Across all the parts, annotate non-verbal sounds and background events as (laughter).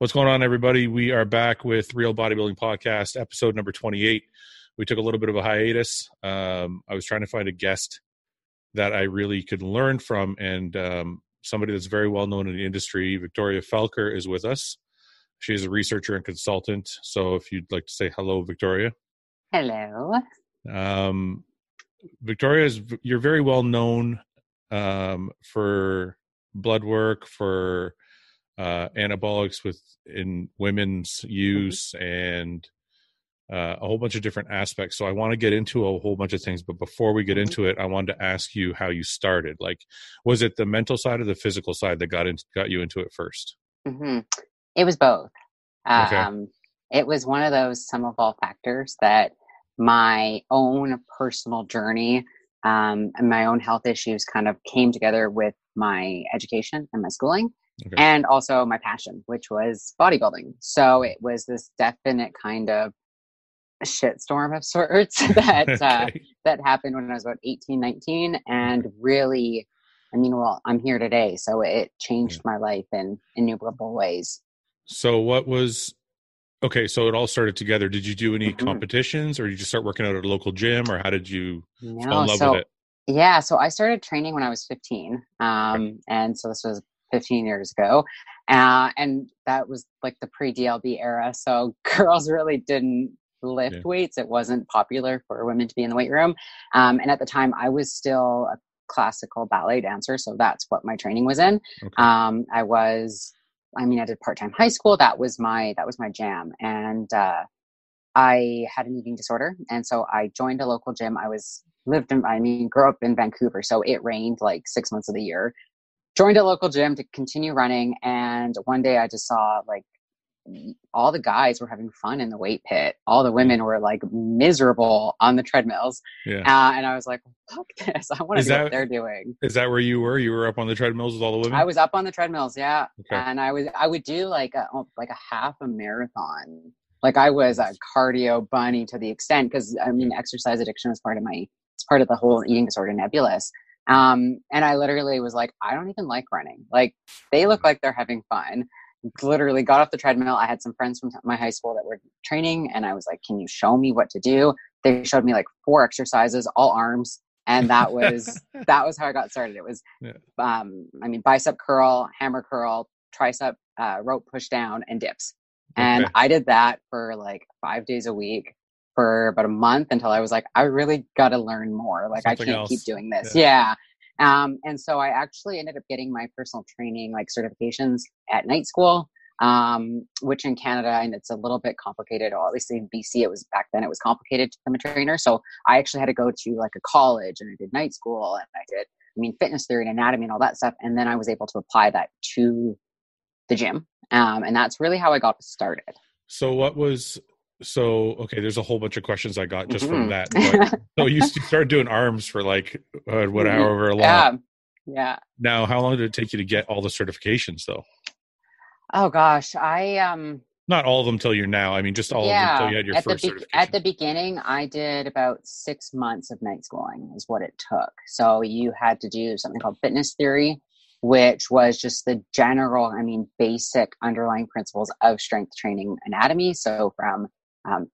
What's going on, everybody? We are back with Real Bodybuilding Podcast, episode number 28. We took a little bit of a hiatus. Um, I was trying to find a guest that I really could learn from, and um, somebody that's very well known in the industry. Victoria Felkar is with us. She is a researcher and consultant. So if you'd like to say hello, Victoria. Hello. Um, Victoria is you're very well known um, for blood work for uh, anabolics with in women's Mm-hmm. use and uh, a whole bunch of different aspects. So I want to get into a whole bunch of things, but before we get Mhm. into it, I wanted to ask you how you started. Like, was it the mental side or the physical side that got into got you into it first? hmm It was both. Okay. Um, It was one of those sum of all factors that my own personal journey um, and my own health issues kind of came together with my education and my schooling, Okay. and also my passion, which was bodybuilding. So it was this definite kind of shitstorm of sorts (laughs) that (laughs) uh, that happened when I was about 18, 19, and really, I mean, well, I'm here today, so it changed my life in innumerable ways. So what was okay? So it all started together. Did you do any Mhm. competitions, or did you just start working out at a local gym, or how did you fall in love so with it? yeah, so I started training when I was 15, um, and so this was 15 years ago, uh, and that was like the pre DLB era. So (laughs) girls really didn't lift Yeah. weights; it wasn't popular for women to be in the weight room. Um, and at the time, I was still a classical ballet dancer, so that's what my training was in. Okay. Um, I was, I mean, I did part time high school. That was my that was my jam, and uh, I had an eating disorder, and so I joined a local gym. I was lived in, I mean, grew up in Vancouver, so it rained like six months of the year. Joined a local gym to continue running, and one day I just saw like all the guys were having fun in the weight pit. All the women were like miserable on the treadmills, yeah. uh, and I was like, "Fuck this! (laughs) I want to do that- what they're doing." Is that where you were? You were up on the treadmills with all the women. I was up on the treadmills, yeah, Okay. and I was I would do like a oh, like a half a marathon. Like I was a cardio bunny to the extent because I mean exercise addiction was part of my it's part of the whole eating disorder nebulous. Um, and I literally was like, I don't even like running. Like they look like they're having fun. Literally got off the treadmill. I had some friends from my high school that were training, and I was like, "Can you show me what to do?" They showed me like four exercises, all arms, and that was (laughs) that was how I got started. It was, Yeah. um, I mean, bicep curl, hammer curl, tricep uh, rope push down, and dips. And Okay. I did that for like five days a week for about a month until I was like, I really got to learn more. Like, Something I can't else. keep doing this. Yeah. Um, and so I actually ended up getting my personal training like certifications at night school, um, which in Canada, and it's a little bit complicated, or at least in BC, it was back then it was complicated to become a trainer. So I actually had to go to like a college and I did night school and I did, I mean, fitness theory and anatomy and all that stuff. And then I was able to apply that to the gym. Um, and that's really how I got started. So what was so okay? There's a whole bunch of questions I got just from Mhm. that. But, (laughs) so you started doing arms for like uh, what Mhm. however long. yeah. Yeah. Now, how long did it take you to get all the certifications though? Oh gosh. I, um, Not all of them till you're now. I mean, just all of them till you had your at first the be- certification. at the beginning, I did about six months of night schooling is what it took. So you had to do something called fitness theory, which was just the general, I mean, basic underlying principles of strength training anatomy. So from um,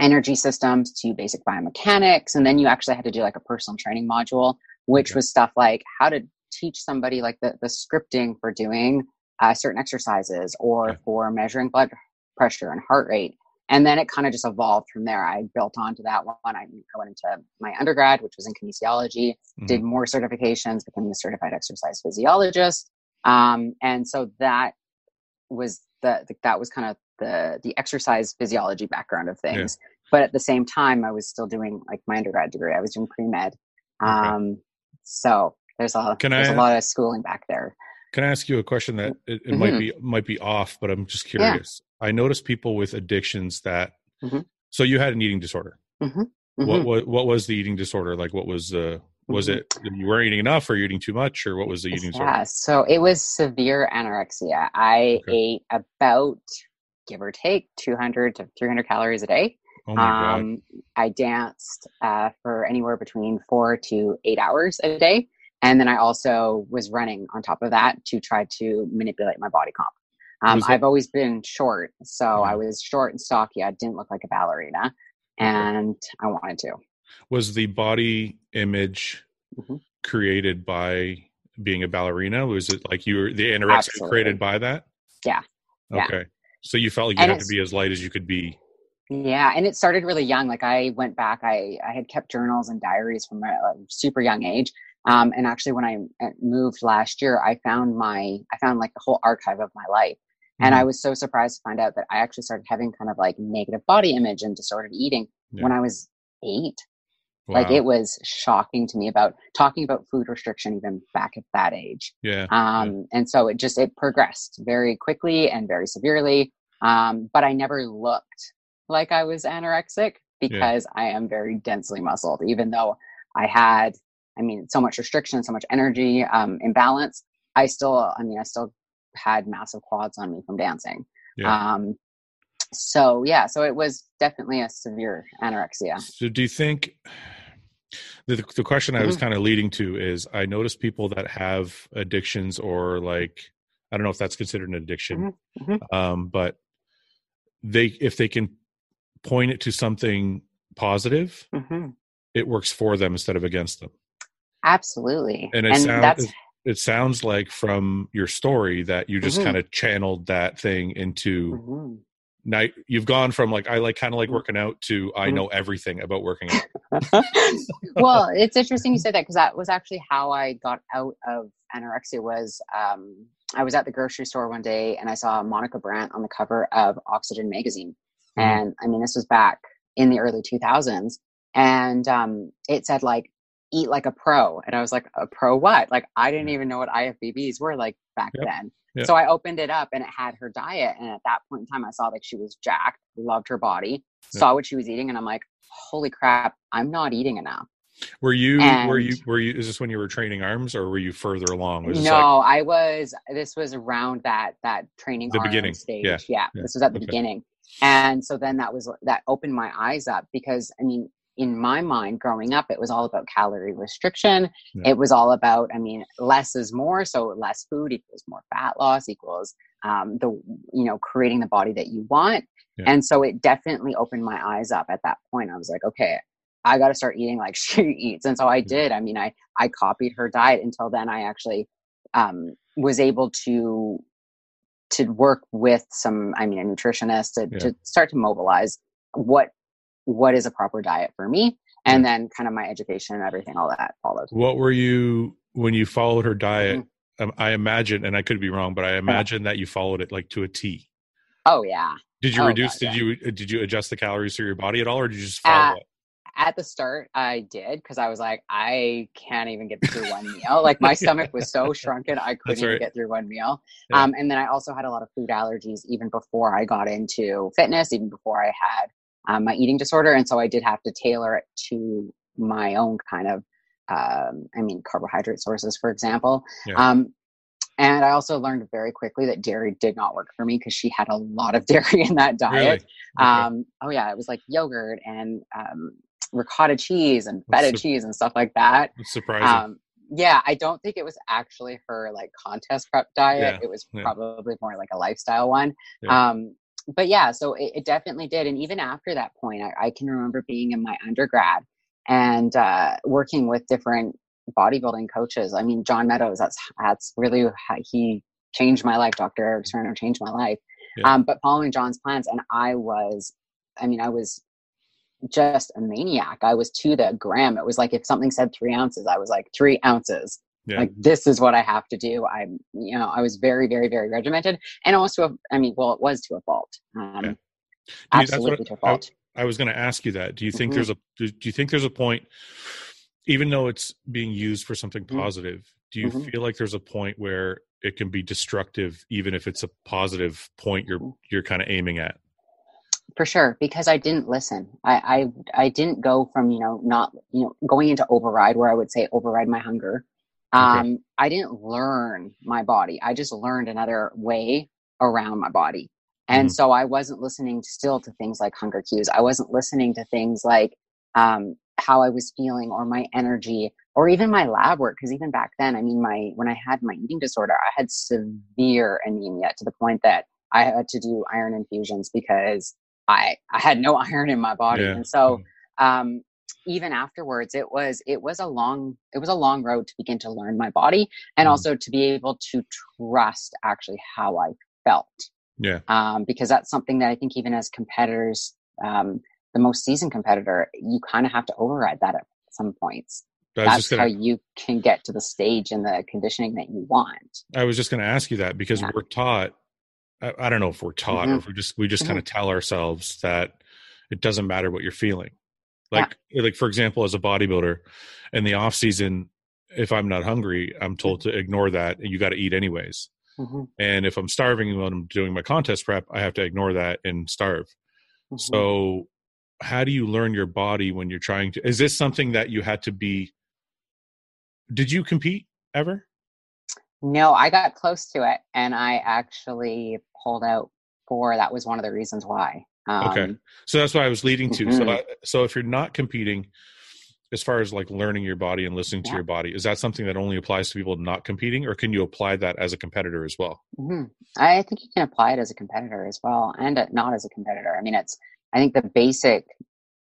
energy systems to basic biomechanics, and then you actually had to do like a personal training module, which was stuff like how to teach somebody like the, the scripting for doing uh, certain exercises or for measuring blood pressure and heart rate. And then it kind of just evolved from there. I built onto that one. I, went into my undergrad, which was in kinesiology, Mhm. did more certifications, became a certified exercise physiologist. Um, and so that was the, the that was kind of the the exercise physiology background of Yeah. things. But at the same time, I was still doing like my undergrad degree. I was doing pre med. Okay. Um, so there's a Can there's I- a lot of schooling back there. Can I ask you a question that it, it might Mhm. be might be off, but I'm just Yeah. curious. I notice people with addictions that. Mhm. So you had an eating disorder. Mhm. What, Mhm. what what was the eating disorder like? What was the was Mhm. it you weren't eating enough, or eating too much, or what was the eating disorder? Yeah, so it was severe anorexia. I Okay. ate about, give or take, 200 to 300 calories a day. Oh my god! Um, I danced uh, for anywhere between four to eight hours a day. And then I also was running on top of that to try to manipulate my body comp. Um, I've always been short, so. I was short and stocky. I didn't look like a ballerina, and I wanted to. Was the body image Mhm. created by being a ballerina? Was it like you were the anorexia Absolutely. created by that? Yeah. Yeah. So you felt like you And had to be as light as you could be. Yeah, and it started really young. Like I went back, I I had kept journals and diaries from a, a super young age. Um, and actually, when I uh, moved last year, I found my I found like the whole archive of my life, and Mhm. I was so surprised to find out that I actually started having kind of like negative body image and disordered eating Yeah. when I was eight. Like it was shocking to me about talking about food restriction even back at that age. yeah. Um, and so it just it progressed very quickly and very severely. Um, but I never looked like I was anorexic because I am very densely muscled, even though I had, I mean, so much restriction, so much energy um, imbalance. I still, I mean, I still had massive quads on me from dancing. Yeah. Um, so yeah, so it was definitely a severe anorexia. So do you think the the question I was Mhm. kind of leading to is I notice people that have addictions or like I don't know if that's considered an addiction, Mhm, mhm. um, but they if they can point it to something positive, hmm it works for them instead of against them. Absolutely, And it and it, it sounds like from your story that you just Mhm. kind of channeled that thing into Night. You've gone from like I like kind of like Mhm. working out to I Mhm. know everything about working out. (laughs) well, it's interesting you say that because that was actually how I got out of anorexia. Was um, I was at the grocery store one day and I saw Monica Brant on the cover of Oxygen magazine, Mhm. and I mean this was back in the early 2000s, and um, it said like eat like a pro, and I was like a pro what? Like I didn't even know what IFBBs were like back Yep. then. So I opened it up and it had her diet, and at that point in time, I saw like she was jacked, loved her body, Yep. saw what she was eating, and I'm like, holy crap, I'm not eating enough. Were you were you were you is this when you were training arms or were you further along? Was no, like I was. This was around that that training The beginning, stage. yeah, Yeah, yeah, this was at the okay. beginning, and so then that was that opened my eyes up because I mean, in my mind, growing up, it was all about calorie restriction. Yeah. It was all about, I mean, less is more. So less food equals more fat loss equals um, the you know creating the body that you want. Yeah. And so it definitely opened my eyes up at that point. I was like, okay, I got to start eating like (laughs) she eats. And so I did. I mean, I I copied her diet until then. I actually um, was able to to work with some, I mean, a nutritionist to, to start to mobilize what what is a proper diet for me, and then kind of my education and everything, all that followed. what were you when you followed her diet? Mm-hmm. Um, I imagine, and I could be wrong, but I imagine that you followed it like to a T. Oh yeah, Did you Oh, reduce? God, did you uh, did you adjust the calories through your body at all, or did you just follow Uh, it? at the start I did because I was like, I can't even get through one meal. Like my (laughs) stomach was so shrunken, I couldn't even get through one meal. Yeah. Um, and then I also had a lot of food allergies even before I got into fitness, even before I had um, my eating disorder. And so I did have to tailor it to my own kind of, um, I mean, carbohydrate sources, for example. Yeah. Um, and I also learned very quickly that dairy did not work for me because she had a lot of (laughs) dairy in that diet. Really? Okay. Um, oh yeah, it was like yogurt and um, ricotta cheese and feta sup- cheese and stuff like that. Surprising. Um, yeah, I don't think it was actually her like contest prep diet. Yeah, It was yeah. probably more like a lifestyle one. Yeah. Um, but yeah, so it, it definitely did. And even after that point, I, I can remember being in my undergrad and uh, working with different bodybuilding coaches. I mean, John Meadows, that's that's really how he changed my life. Dr. Eric Serrano changed my life. Yeah. Um, but following John's plans, and I was, I mean, I was just a maniac. I was to the gram. It was like if something said three ounces, I was like three ounces. Yeah. Like this is what I have to do. I'm, you know, I was very, very, very regimented, and also, I mean, well, it was to a fault. Um, Yeah. That's what absolutely to a I- fault. I was going to ask you that. Do you think Mhm. there's a do you think there's a point, even though it's being used for something Mhm. positive? Do you Mhm. feel like there's a point where it can be destructive, even if it's a positive point you're Mhm. you're kind of aiming at? for sure because i didn't listen I, I i didn't go from you know not you know going into override where i would say override my hunger um i didn't learn my body. I just learned another way around my body. And Mhm. so i wasn't listening still to things like hunger cues. I wasn't listening to things like um how i was feeling or my energy or even my lab work. Because even back then i mean my when i had my eating disorder i had severe anemia to the point that I had to do iron infusions because I I had no (laughs) iron in my body, Yeah. and so um, even afterwards, it was it was a long it was a long road to begin to learn my body, and Mhm. also to be able to trust actually how I felt, Yeah. um, because that's something that I think even as competitors, um, the most seasoned competitor, you kind of have to override that at some points. That's gonna how you can get to the stage and the conditioning that you want. I was just going to ask you that because Yeah. we're taught. I, I don't know if we're taught or Mhm. if we just we just Mm-hmm. kind of tell ourselves that it doesn't matter what you're feeling. Like like for example, as a bodybuilder, in the off season, if I'm not hungry, I'm told Mm-hmm. to ignore that, and you got to eat anyways. Mhm, And if I'm starving when I'm doing my contest prep, I have to ignore that and starve. mhm. So, how do you learn your body when you're trying to? Is this something that you had to be? Did you compete ever? No, I got close to it, and I actually pulled out for that was one of the reasons why. Um, Okay. So that's what I was leading to. So, Mhm. I, so if you're not competing, as far as like learning your body and listening to your body, is that something that only applies to people not competing, or can you apply that as a competitor as well? mhm. I think you can apply it as a competitor as well, and uh, not as a competitor. I mean, it's I think the basic.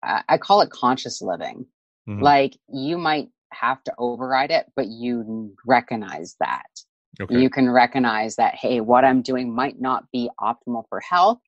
I I call it conscious living. Mhm. Like you might have to override it, but you recognize that. Okay. you can recognize that hey what i'm doing might not be optimal for health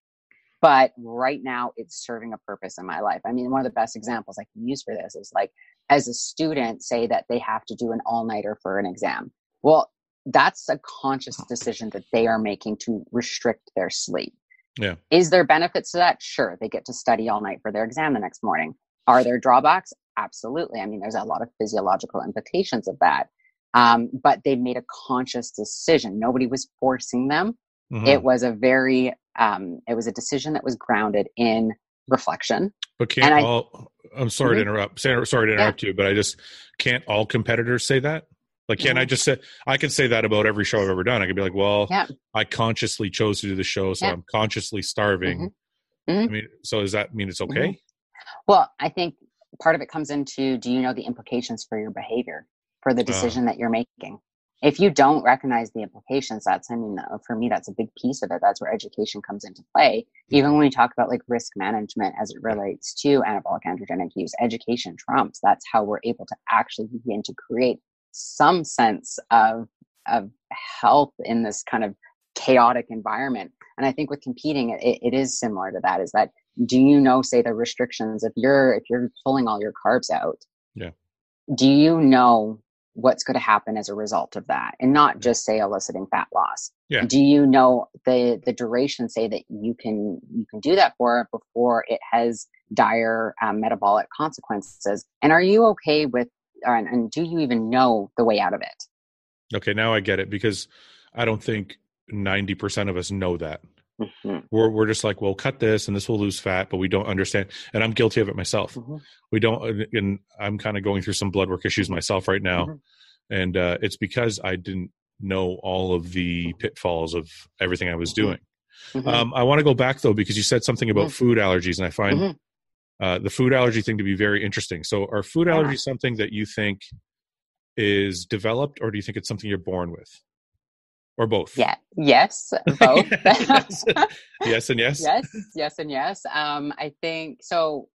but right now it's serving a purpose in my life. I mean one of the best examples i can use for this is like as a student say that they have to do an all-nighter for an exam. Well that's a conscious decision that they are making to restrict their sleep. Yeah. is there benefits to that? Sure they get to study all night for their exam the next morning. Are there drawbacks? Absolutely. I mean there's a lot of physiological implications of that. Um, but they made a conscious decision. Nobody was forcing them. Mhm. It was a very, um, it was a decision that was grounded in reflection. but can't and I- all? I'm sorry to Mhm. interrupt. Sorry sorry to Yeah. interrupt you, but I just can't all competitors say that. Like, can't I Mhm. just say I can say that about every show I've ever done? I could be like, well, Yeah. I consciously chose to do the show, so Yeah. I'm consciously starving. Mhm. I mean, so does that mean it's okay? Well, I think part of it comes into do you know the implications for your behavior, for the Ah. decision that you're making? If you don't recognize the implications, that's, I mean, uh, for me, that's a big piece of it. That's where education comes into play. Even when we talk about like risk management as it relates to anabolic androgenic use, education trumps. That's how we're able to actually begin to create some sense of, of health in this kind of chaotic environment. And I think with competing, it, it is similar to that is that do you know say the restrictions if you're if you're pulling all your carbs out Yeah. do you know what's going to happen as a result of that and not just say eliciting fat loss Yeah. do you know the the duration say that you can you can do that for before it has dire um, metabolic consequences and are you okay with and, and do you even know the way out of it Okay, now I get it because I don't think 90% of us know that. Mhm, We're we're just like, well, cut this and this will lose fat, but we don't understand. And I'm guilty of it myself. mhm, We don't, and I'm kind of going through some blood work issues myself right now, Mhm. and uh, it's because I didn't know all of the pitfalls of everything I was Mhm. doing. mhm, Um, I want to go back though because you said something about Mhm. food allergies, and I find uh, the food allergy thing to be very interesting. So, are food Yeah. allergies something that you think is developed, or do you think it's something you're born with, or both? yeah yes both (laughs) yes. yes, and yes. yes yes and yes um i think so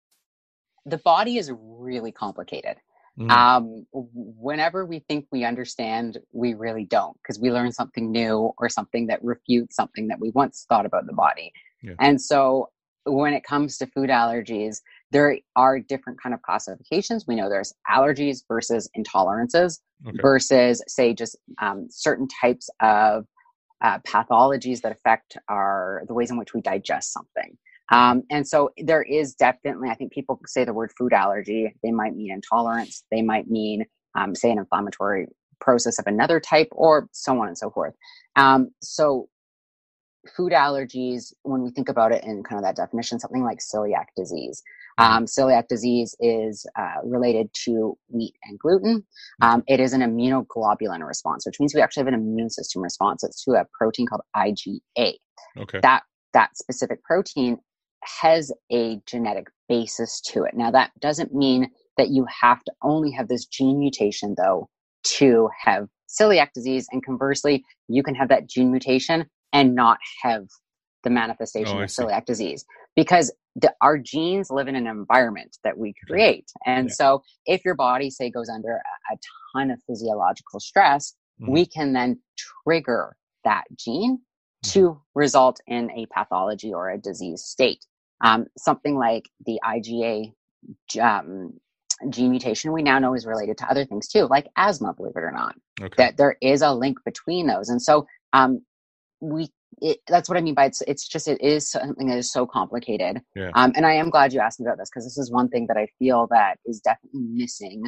the body is really complicated Mhm. um whenever we think we understand we really don't because we learn something new or something that refutes something that we once thought about the body Yeah. and so when it comes to food allergies there are different kind of classifications. We know there's allergies versus intolerances Okay. versus say just um, certain types of uh, pathologies that affect our the ways in which we digest something. Um, and so there is definitely i think people say the word food allergy. They might mean intolerance. They might mean um, say an inflammatory process of another type or so on and so forth. Um, so food allergies when we think about it in kind of that definition something like celiac disease um, celiac disease is uh, related to wheat and gluten. Um, it is an immunoglobulin response, which means we actually have an immune system response. It's to a protein called IgA. Okay. That that specific protein has a genetic basis to it. Now, that doesn't mean that you have to only have this gene mutation, though, to have celiac disease. And conversely, you can have that gene mutation and not have the manifestation Oh, of celiac disease because the, our genes live in an environment that we create. And Yeah. so if your body, say, goes under a, a ton of physiological stress, Mhm. we can then trigger that gene Mm-hmm. to result in a pathology or a disease state. Um, something like the IgA um, gene mutation we now know is related to other things too, like asthma, believe it or not Okay. that there is a link between those and so um we it, that's what i mean by it's it's just it is something that is so complicated Yeah. um and i am glad you asked me about this because this is one thing that i feel that is definitely missing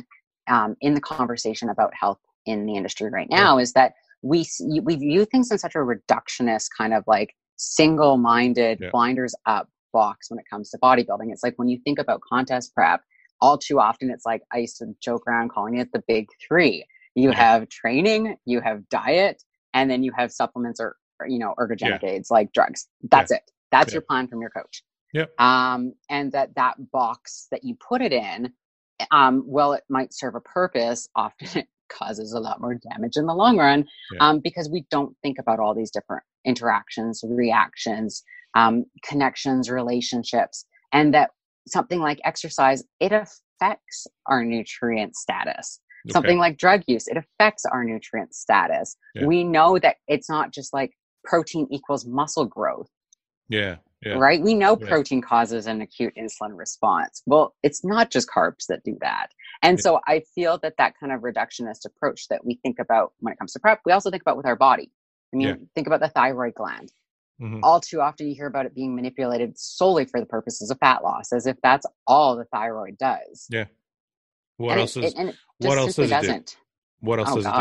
um in the conversation about health in the industry right now is that we we view things in such a reductionist kind of like single-minded Yeah. blinders up box when it comes to bodybuilding it's like when you think about contest prep all too often it's like i used to joke around calling it the big three you Yeah. have training you have diet and then you have supplements or, you know ergogenic aids like drugs that's it that's Yeah. your plan from your coach Yep. um and that that box that you put it in um well it might serve a purpose often it (laughs) causes a lot more damage in the long run Yeah. um because we don't think about all these different interactions reactions um connections relationships and that something like exercise it affects our nutrient status Okay. something like drug use it affects our nutrient status Yeah. we know that it's not just like protein equals muscle growth Yeah. Yeah. right we know Yeah. protein causes an acute insulin response well it's not just carbs that do that and Yeah. so i feel that that kind of reductionist approach that we think about when it comes to prep we also think about with our body i mean think about the thyroid gland Mhm. all too often you hear about it being manipulated solely for the purposes of fat loss as if that's all the thyroid does Yeah. What and else it, is it, and it what else does it do? doesn't what else oh does it do?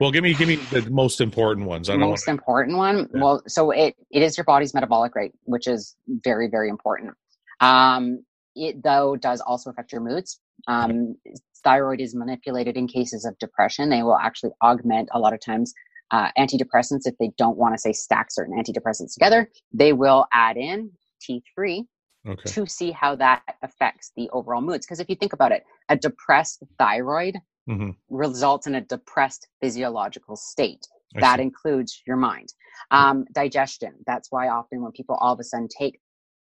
Well, give me give me the most important ones. I don't most want important one Yeah. well so it it is your body's metabolic rate which is very very important um it though does also affect your moods um thyroid is manipulated in cases of depression they will actually augment a lot of times uh, antidepressants if they don't want to say stack certain antidepressants together they will add in t3 Okay. to see how that affects the overall moods because if you think about it a depressed thyroid hmm results in a depressed physiological state. I that see. includes your mind. Um, digestion. That's why often when people all of a sudden take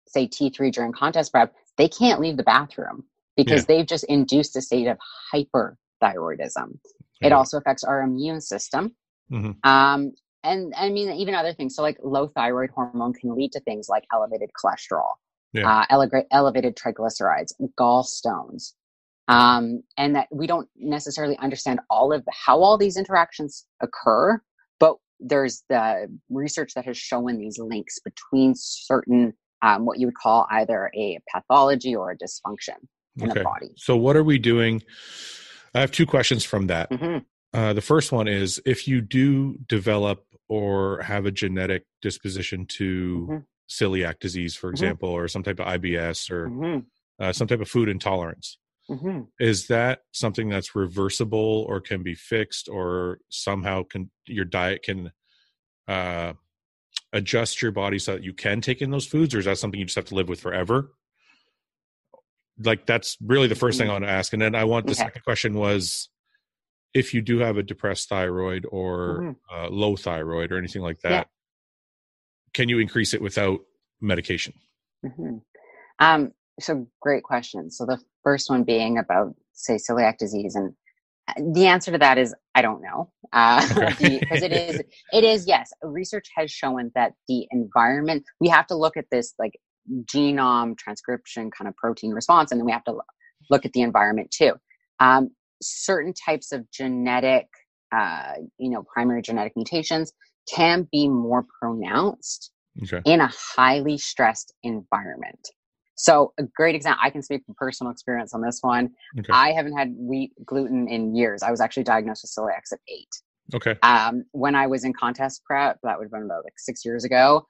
say t3 during contest prep they can't leave the bathroom because Yeah. they've just induced a state of hyperthyroidism. It also affects our immune system. Mhm. um, and i mean even other things. So like low thyroid hormone can lead to things like elevated cholesterol Yeah. uh, ele- elevated triglycerides gallstones um, and that we don't necessarily understand all of how all these interactions occur but there's the research that has shown these links between certain um, what you would call either a pathology or a dysfunction in Okay. the body So what are we doing? I have two questions from that. hmm Uh, the first one is if you do develop or have a genetic disposition to Mhm. celiac disease, for Mhm. example, or some type of IBS or hmm uh, some type of food intolerance, hmm is that something that's reversible or can be fixed or somehow can your diet can uh, adjust your body so that you can take in those foods or is that something you just have to live with forever like that's really the first thing i want to ask and then i want the second question was if you do have a depressed thyroid or Mhm. uh, low thyroid or anything like that Yeah. can you increase it without medication hmm Um, so great question. So the first one being about say celiac disease, and uh, the answer to that is I don't know because (laughs) it is it is yes. Research has shown that the environment we have to look at this like genome transcription kind of protein response, and then we have to look at the environment too. Um, certain types of genetic, uh, you know, primary genetic mutations can be more pronounced okay in a highly stressed environment. So, a great example, I can speak from personal experience on this one. okay I haven't had wheat gluten in years. I was actually diagnosed with celiac at eight. okay Um, when I was in contest prep, that would have been about like six years ago,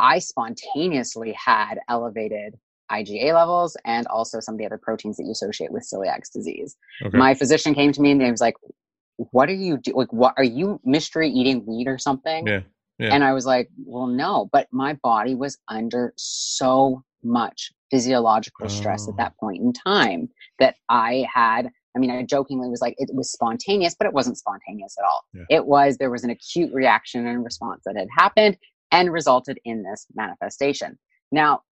I spontaneously had elevated IgA levels and also some of the other proteins that you associate with celiac disease. okay My physician came to me and he was like, What are you doing? Like, what are you mystery eating wheat or something? yeah Yeah. And I was like, well, no, but my body was under so much physiological stress Oh. at that point in time that I had. I mean, I jokingly was like, it was spontaneous, but it wasn't spontaneous at all. Yeah. It was, there was an acute reaction and response that had happened. and resulted in this manifestation. Now,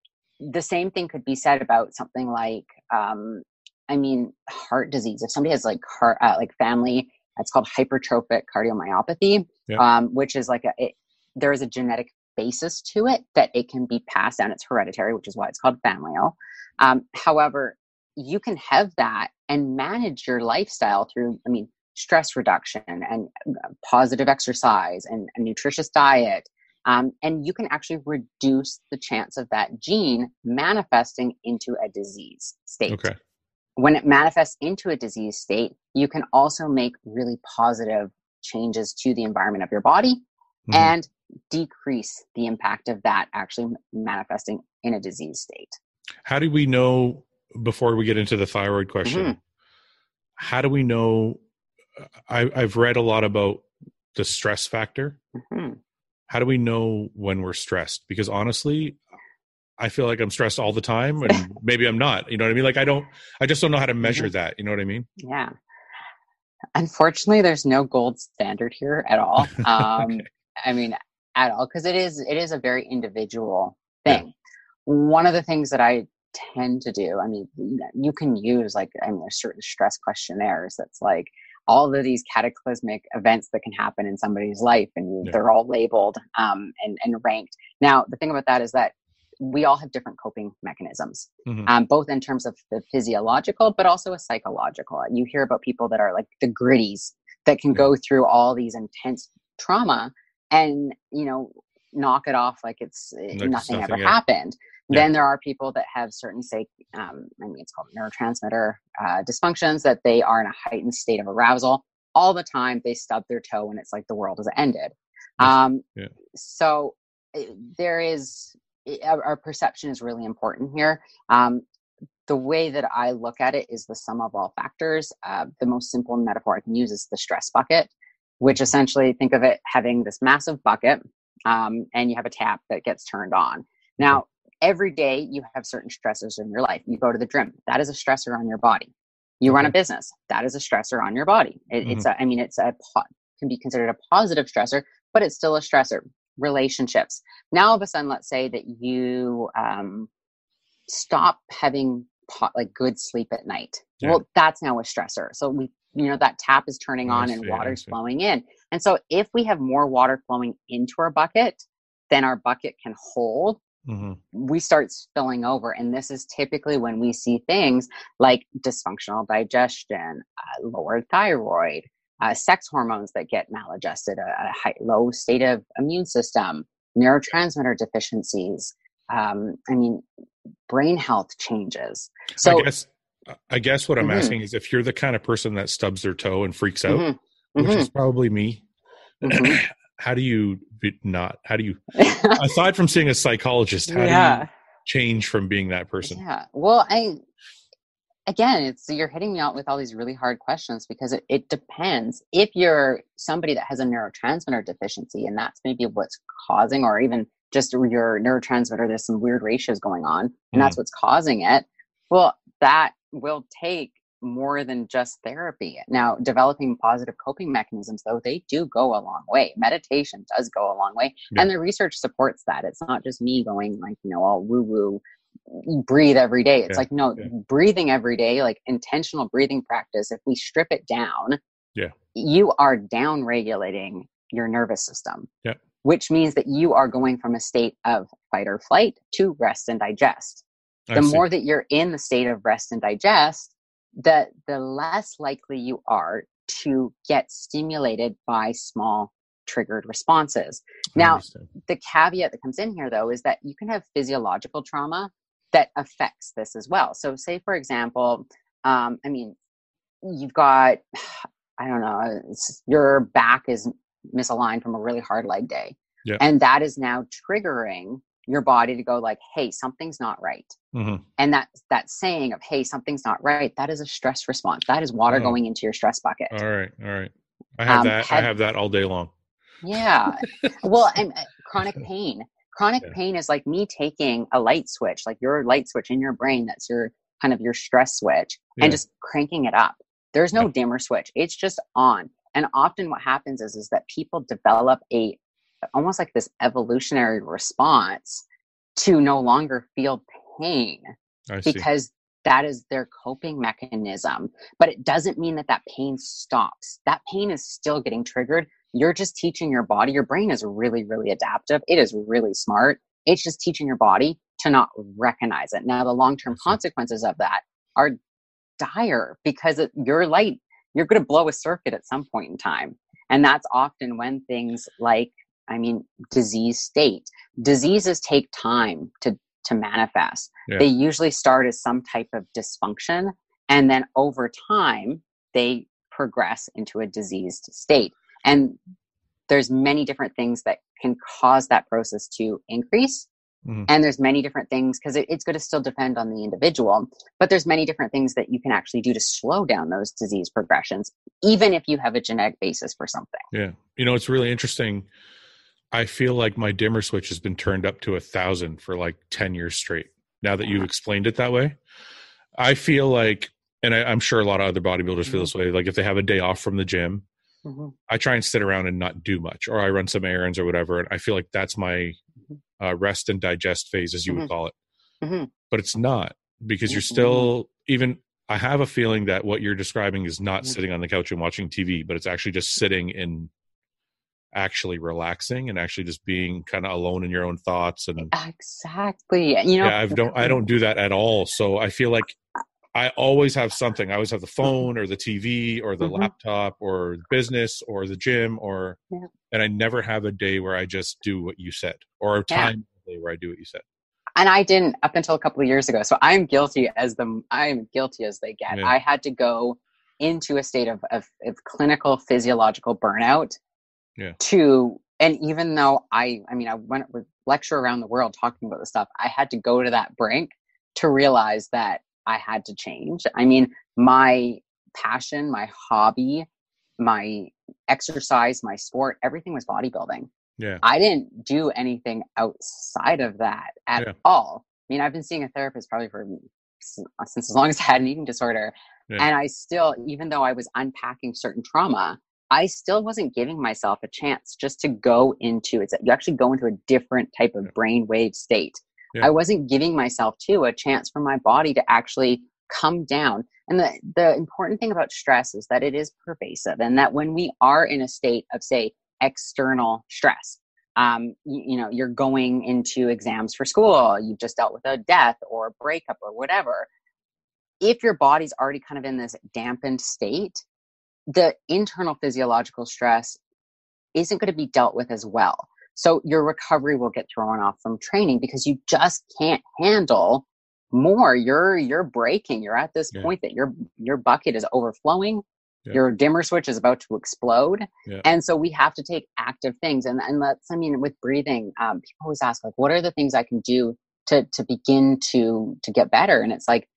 the same thing could be said about something like, um, I mean, heart disease. If somebody has like heart, uh, like family, it's called hypertrophic cardiomyopathy, yeah. um, which is like a, it, there is a genetic basis to it that it can be passed down. It's hereditary, which is why it's called familial. Um, however, you can have that and manage your lifestyle through, I mean, stress reduction and uh, positive exercise and a nutritious diet. Um, and you can actually reduce the chance of that gene manifesting into a disease state. Okay. When it manifests into a disease state, you can also make really positive changes to the environment of your body mm-hmm. and decrease the impact of that actually manifesting in a disease state. How do we know before we get into the thyroid question? Mm-hmm. How do we know? I, have read a lot about the stress factor. Mm-hmm. How do we know when we're stressed? Because honestly, I feel like I'm stressed all the time, and (laughs) maybe I'm not. You know what I mean? Like I don't, I just don't know how to measure mm-hmm. that. You know what I mean? Yeah. Unfortunately, there's no gold standard here at all. (laughs) Um, okay. I mean, at all, because it is it is a very individual thing. Yeah. One of the things that I tend to do. I mean, you can use like, I mean, there's certain stress questionnaires that's like all of these cataclysmic events that can happen in somebody's life and yeah. they're all labeled um, and, and ranked. Now, the thing about that is that we all have different coping mechanisms, mm-hmm. um, both in terms of the physiological, but also a psychological. You hear about people that are like the gritties that can yeah. go through all these intense trauma and, you know, knock it off like it's eh, like nothing, nothing, ever yeah. happened. Yeah. Then there are people that have certain, say, um, I mean, it's called neurotransmitter uh, dysfunctions, that they are in a heightened state of arousal all the time. They stub their toe and it's like the world has ended. Um, yeah. So eh, there is, eh, our perception is really important here. Um, the way that I look at it is the sum of all factors. Uh, the most simple metaphor I can use is the stress bucket, which mm-hmm. essentially think of it having this massive bucket um, and you have a tap that gets turned on. Now, every day you have certain stressors in your life. You go to the gym, that is a stressor on your body. You run a business, that is a stressor on your body. It, mm-hmm. It's a, I mean, it's a can be considered a positive stressor, but it's still a stressor. Relationships. Now, all of a sudden, let's say that you um, stop having pot, like good sleep at night. Yeah. Well, that's now a stressor. So we, you know, that tap is turning on and water's flowing in. And so if we have more water flowing into our bucket than our bucket can hold, Mm-hmm. we start spilling over. And this is typically when we see things like dysfunctional digestion, uh, lowered thyroid, uh, sex hormones that get maladjusted, a, a high, low state of immune system, neurotransmitter deficiencies. Um, I mean, brain health changes. So, I guess, I guess what I'm mm-hmm. asking is if you're the kind of person that stubs their toe and freaks out, mm-hmm. which is mm-hmm. probably me. Mm-hmm. (clears throat) how do you not how do you (laughs) aside from seeing a psychologist how yeah. do you change from being that person yeah well i again it's you're hitting me out with all these really hard questions because it, it depends if you're somebody that has a neurotransmitter deficiency and that's maybe what's causing or even just your neurotransmitter there's some weird ratios going on and mm. that's what's causing it well that will take more than just therapy. Now, developing positive coping mechanisms, though, they do go a long way. Meditation does go a long way. Yeah. And the research supports that. It's not just me going like, you know, all woo woo, breathe every day. It's yeah. like, no, yeah. breathing every day, like intentional breathing practice, if we strip it down, yeah, you are down regulating your nervous system. Yeah. Which means that you are going from a state of fight or flight to rest and digest. The more that you're in the state of rest and digest, the the less likely you are to get stimulated by small triggered responses. Now, the caveat that comes in here though is that you can have physiological trauma that affects this as well. So, say for example, um, I mean, you've got, (sighs) I don't know, your back is misaligned from a really hard leg day, yeah. and that is now triggering your body to go like hey something's not right mm-hmm. and that that saying of hey something's not right that is a stress response that is water oh. going into your stress bucket all right all right i have um, that i have that all day long yeah well (laughs) and uh, chronic pain chronic yeah. pain is like me taking a light switch like your light switch in your brain that's your kind of your stress switch yeah. and just cranking it up there's no yeah. dimmer switch it's just on and often what happens is is that people develop a almost like this evolutionary response to no longer feel pain I see. because that is their coping mechanism. But it doesn't mean that that pain stops. That pain is still getting triggered. You're just teaching your body. Your brain is really, really adaptive. It is really smart. It's just teaching your body to not recognize it. Now, the long term consequences of that are dire because it, your light, you're going to blow a circuit at some point in time. And that's often when things like, I mean, disease state. Diseases take time to to manifest. Yeah. They usually start as some type of dysfunction, and then over time, they progress into a diseased state. And there's many different things that can cause that process to increase. Mhm. And there's many different things because it, it's going to still depend on the individual, but there's many different things that you can actually do to slow down those disease progressions, even if you have a genetic basis for something. Yeah. You know, it's really interesting. I feel like my dimmer switch has been turned up to a thousand for like 10 years straight. Now that you've explained it that way, I feel like, and I, I'm sure a lot of other bodybuilders feel this way. Like if they have a day off from the gym, I try and sit around and not do much, or I run some errands or whatever. And I feel like that's my uh, rest and digest phase, as you would Mhm. call it. Mhm. But it's not because you're Mhm. still even. I have a feeling that what you're describing is not sitting on the couch and watching TV, but it's actually just sitting in actually relaxing and actually just being kind of alone in your own thoughts and Exactly. You know, yeah i don't i don't do that at all so i feel like i always have something i always have the phone or the tv or the Mhm. laptop or business or the gym or Yeah. and i never have a day where i just do what you said or a Yeah. time day where i do what you said and I didn't up until a couple of years ago. So I'm guilty as the I'm guilty as they get. Yeah. I had to go into a state of, of, of clinical physiological burnout Yeah. to and even though I I mean I went with lecture around the world talking about this stuff, I had to go to that brink to realize that I had to change. I mean, my passion, my hobby, my exercise, my sport, everything was bodybuilding. yeah I didn't do anything outside of that at Yeah. all. I mean, I've been seeing a therapist probably for since, as long as I had an eating disorder. Yeah. And I still, even though I was unpacking certain trauma, I still wasn't giving myself a chance just to go into it's you actually go into a different type of brainwave state. Yeah. I wasn't giving myself to a chance for my body to actually come down. And the, the important thing about stress is that it is pervasive and that when we are in a state of say external stress. Um, you, you know, you're going into exams for school, you've just dealt with a death or a breakup or whatever. If your body's already kind of in this dampened state, the internal physiological stress isn't going to be dealt with as well. So your recovery will get thrown off from training because you just can't handle more. You're you're breaking. You're at this Yeah. point that your your bucket is overflowing. Yeah. Your dimmer switch is about to explode. Yeah. And so we have to take active things. And and that's I mean with breathing, um, people always ask like, what are the things I can do to to begin to to get better? And it's like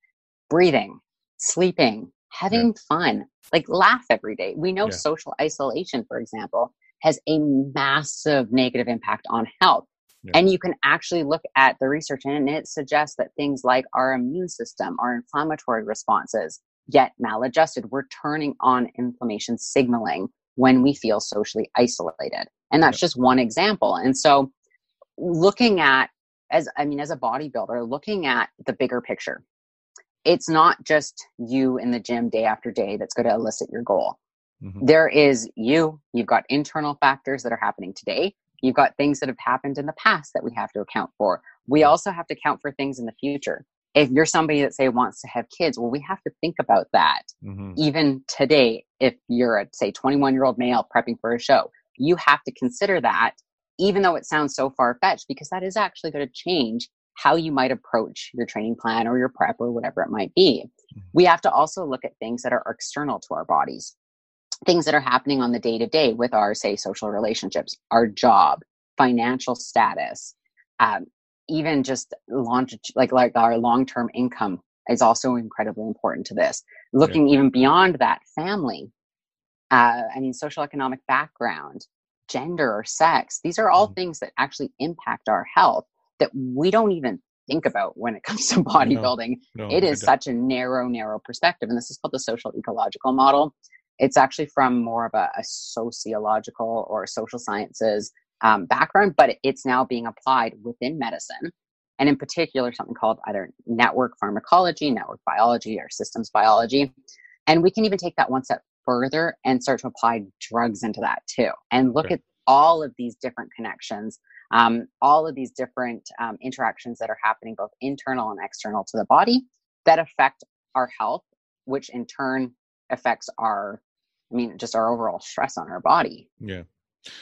breathing, sleeping, having fun, like laugh every day. We know Yeah. social isolation, for example, has a massive negative impact on health. Yeah. And you can actually look at the research and it suggests that things like our immune system, our inflammatory responses get maladjusted. We're turning on inflammation signaling when we feel socially isolated. And that's just one example. And so looking at as I mean as a bodybuilder, looking at the bigger picture. It's not just you in the gym day after day that's going to elicit your goal. Mhm. there is you. You've got internal factors that are happening today. You've got things that have happened in the past that we have to account for. We also have to account for things in the future. If you're somebody that say wants to have kids well we have to think about that Mhm. even today. If you're a say 21 year old male prepping for a show you have to consider that even though it sounds so far-fetched because that is actually going to change how you might approach your training plan or your prep or whatever it might be. We have to also look at things that are external to our bodies. Things that are happening on the day to day with our say social relationships our job financial status um, even just launch like like our long-term income is also incredibly important to this. Looking even beyond that family uh, i mean social economic background gender or sex these are all Mhm. things that actually impact our health that we don't even think about when it comes to (laughs) bodybuilding No, it I such a narrow narrow perspective and this is called the social ecological model it's actually from more of a, a sociological or social sciences um, background, but it's now being applied within medicine. And in particular, something called either network pharmacology, network biology, or systems biology. And we can even take that one step further and start to apply drugs into that too. And look okay. at all of these different connections, um, all of these different um, interactions that are happening both internal and external to the body that affect our health, which in turn affects our, I mean, just our overall stress on our body. Yeah.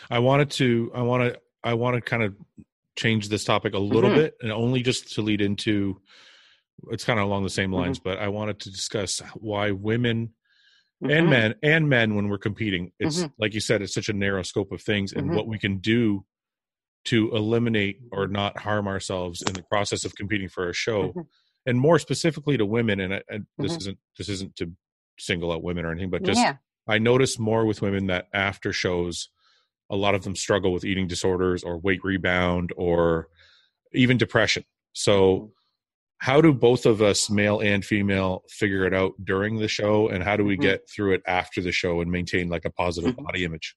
I wanted to, I want to, I want to kind of change this topic a little mm-hmm. bit and only just to lead into it's kind of along the same lines, mm-hmm. but I wanted to discuss why women mm-hmm. and men and men when we're competing, it's mm-hmm. like you said, it's such a narrow scope of things and mm-hmm. what we can do to eliminate or not harm ourselves in the process of competing for a show. Mm-hmm. And more specifically to women, and, I, and this isn't this isn't to single out women or anything, but just yeah. I notice more with women that after shows, a lot of them struggle with eating disorders or weight rebound or even depression. So, mm-hmm. how do both of us, male and female, figure it out during the show, and how do we mm-hmm. get through it after the show and maintain like a positive mm-hmm. body image?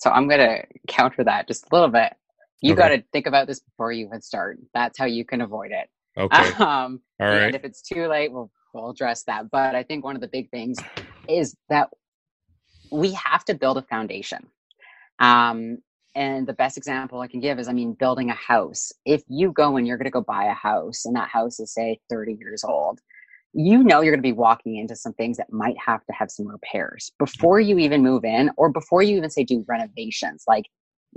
So, I'm going to counter that just a little bit. You okay. got to think about this before you even start. That's how you can avoid it. Okay. (laughs) Um, All right. And if it's too late, we'll we'll address that. But I think one of the big things is that we have to build a foundation. Um, and the best example I can give is, I mean, building a house. If you go and you're going to go buy a house, and that house is, say, 30 years old, you know you're going to be walking into some things that might have to have some repairs before you even move in, or before you even say do renovations, like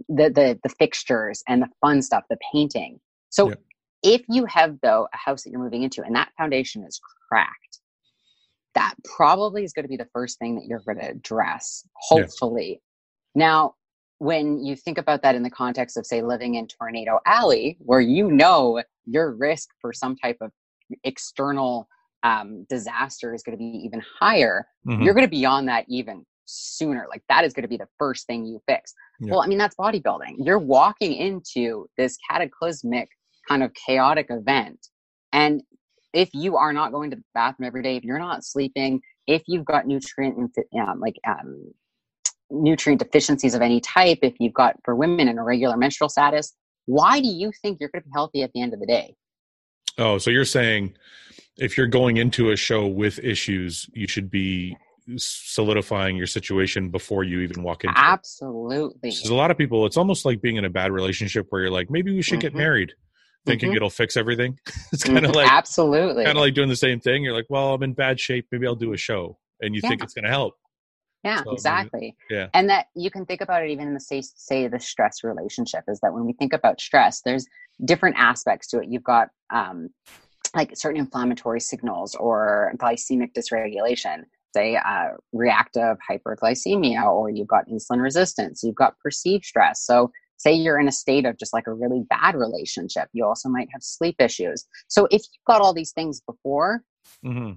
the the the fixtures and the fun stuff, the painting. So, yeah. if you have though a house that you're moving into, and that foundation is cracked, that probably is going to be the first thing that you're going to address. Hopefully, yeah. now when you think about that in the context of say living in tornado alley where you know your risk for some type of external um, disaster is going to be even higher mm-hmm. you're going to be on that even sooner like that is going to be the first thing you fix well i mean that's bodybuilding you're walking into this cataclysmic kind of chaotic event and if you are not going to the bathroom every day if you're not sleeping if you've got nutrient um, like um, nutrient deficiencies of any type, if you've got for women an irregular menstrual status, why do you think you're going to be healthy at the end of the day? Oh, so you're saying if you're going into a show with issues, you should be solidifying your situation before you even walk into absolutely. There's a lot of people it's almost like being in a bad relationship where you're like maybe we should mm-hmm. get married. Thinking mm-hmm. it'll fix everything. (laughs) It's kind of mm-hmm. like absolutely. kind of like doing the same thing. You're like well i'm in bad shape. Maybe i'll do a show. And you yeah. think it's going to help. Yeah so, exactly. yeah. And that you can think about it even in the say say the stress relationship is that when we think about stress there's different aspects to it. You've got um like certain inflammatory signals or glycemic dysregulation say uh, reactive hyperglycemia or you've got insulin resistance you've got perceived stress. So say you're in a state of just like a really bad relationship you also might have sleep issues. So if you've got all these things before mm-hmm.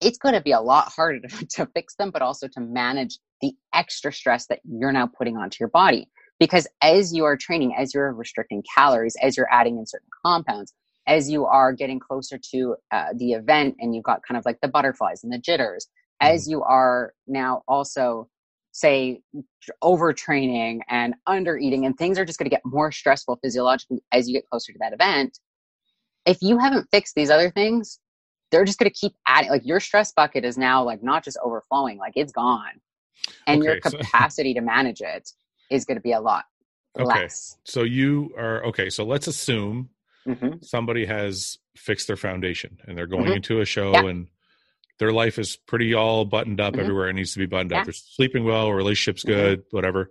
it's going to be a lot harder to, to fix them, but also to manage the extra stress that you're now putting onto your body. Because as you are training, as you're restricting calories, as you're adding in certain compounds, as you are getting closer to uh, the event and you've got kind of like the butterflies and the jitters, mm-hmm. as you are now also say overtraining and under eating and things are just going to get more stressful physiologically as you get closer to that event if you haven't fixed these other things they're just going to keep adding like your stress bucket is now like not just overflowing like it's gone and okay, your (laughs) capacity so, to manage it is going to be a lot okay. less so you are okay so let's assume mm-hmm. somebody has fixed their foundation and they're going mm-hmm. into a show yeah. and their life is pretty all buttoned up mm-hmm. everywhere it needs to be buttoned yeah. up they're sleeping well relationship's mm-hmm. good whatever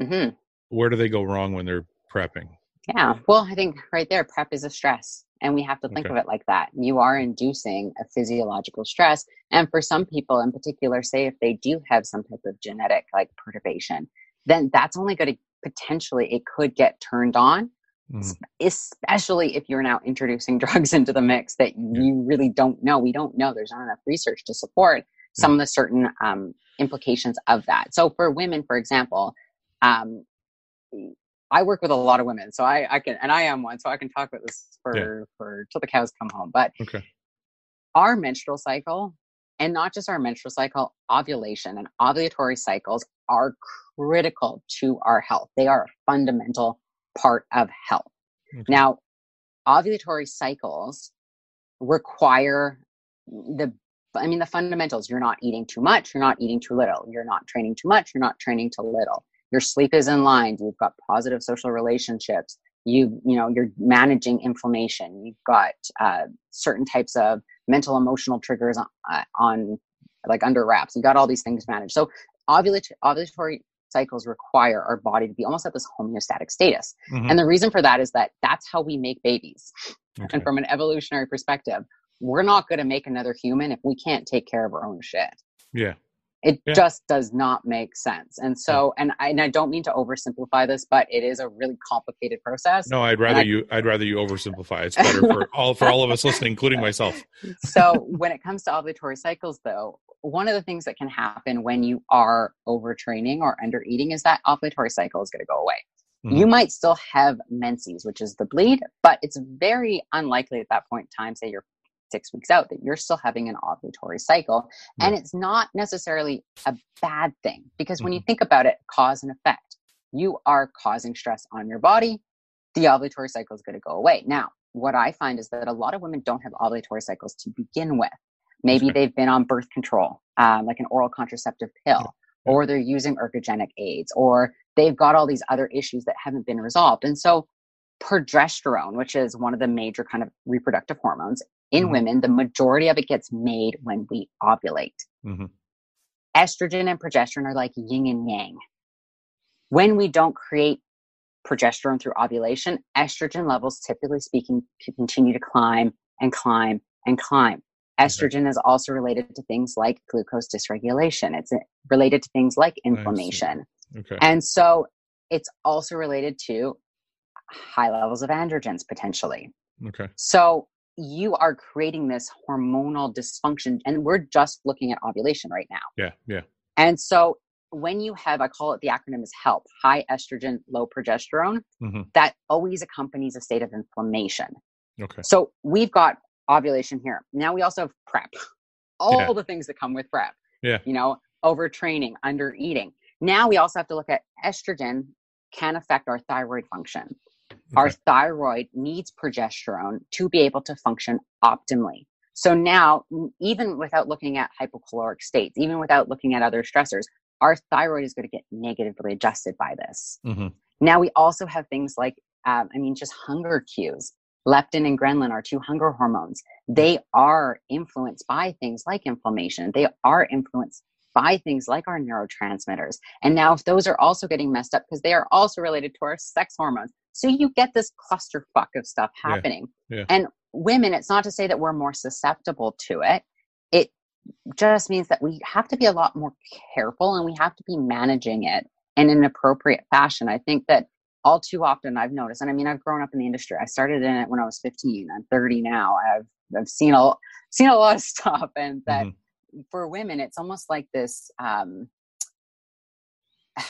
mm-hmm. where do they go wrong when they're prepping yeah well i think right there prep is a stress and we have to think okay. of it like that. You are inducing a physiological stress. And for some people in particular, say if they do have some type of genetic like perturbation, then that's only going to potentially, it could get turned on, mm. especially if you're now introducing (laughs) drugs into the mix that yeah. you really don't know. We don't know. There's not enough research to support some yeah. of the certain um, implications of that. So for women, for example, um, I work with a lot of women, so I, I can, and I am one, so I can talk about this for yeah. for till the cows come home. But okay. our menstrual cycle, and not just our menstrual cycle, ovulation and ovulatory cycles are critical to our health. They are a fundamental part of health. Okay. Now, ovulatory cycles require the I mean the fundamentals. You're not eating too much, you're not eating too little, you're not training too much, you're not training too little. Your sleep is in line, you've got positive social relationships, you you know you're managing inflammation you've got uh, certain types of mental emotional triggers on, uh, on like under wraps you got all these things managed so ovulatory, ovulatory cycles require our body to be almost at this homeostatic status mm-hmm. and the reason for that is that that's how we make babies okay. and from an evolutionary perspective we're not going to make another human if we can't take care of our own shit yeah it yeah. just does not make sense. And so, and I, and I don't mean to oversimplify this, but it is a really complicated process. No, I'd rather I, you, I'd rather you oversimplify. It's (laughs) better for all, for all of us listening, including (laughs) myself. so when it comes to ovulatory cycles though, one of the things that can happen when you are overtraining or under eating is that ovulatory cycle is going to go away. Mm-hmm. You might still have menses, which is the bleed, but it's very unlikely at that point in time, say you're six weeks out that you're still having an ovulatory cycle. And it's not necessarily a bad thing because when mm-hmm. you think about it, cause and effect, you are causing stress on your body. The ovulatory cycle is going to go away. Now, what I find is that a lot of women don't have ovulatory cycles to begin with. Maybe they've been on birth control, um, like an oral contraceptive pill, or they're using ergogenic aids, or they've got all these other issues that haven't been resolved. And so, progesterone, which is one of the major kind of reproductive hormones, in mm-hmm. women, the majority of it gets made when we ovulate. Mm-hmm. Estrogen and progesterone are like yin and yang. When we don't create progesterone through ovulation, estrogen levels, typically speaking, continue to climb and climb and climb. Estrogen okay. is also related to things like glucose dysregulation. It's uh, related to things like inflammation. Okay. And so it's also related to high levels of androgens potentially. Okay. So you are creating this hormonal dysfunction and we're just looking at ovulation right now yeah yeah and so when you have i call it the acronym is help high estrogen low progesterone mm-hmm. that always accompanies a state of inflammation okay so we've got ovulation here now we also have prep all yeah. the things that come with prep yeah you know overtraining under eating now we also have to look at estrogen can affect our thyroid function Okay. Our thyroid needs progesterone to be able to function optimally. So now, even without looking at hypocaloric states, even without looking at other stressors, our thyroid is going to get negatively adjusted by this. Mm-hmm. Now, we also have things like, um, I mean, just hunger cues. Leptin and ghrelin are two hunger hormones. They are influenced by things like inflammation. They are influenced by things like our neurotransmitters. And now, if those are also getting messed up because they are also related to our sex hormones, so you get this clusterfuck of stuff happening. Yeah. Yeah. And women, it's not to say that we're more susceptible to it. It just means that we have to be a lot more careful and we have to be managing it in an appropriate fashion. I think that all too often I've noticed, and I mean, I've grown up in the industry. I started in it when I was 15. I'm 30 now. I've I've seen a seen a lot of (laughs) stuff, and that mm-hmm. for women, it's almost like this um, (sighs)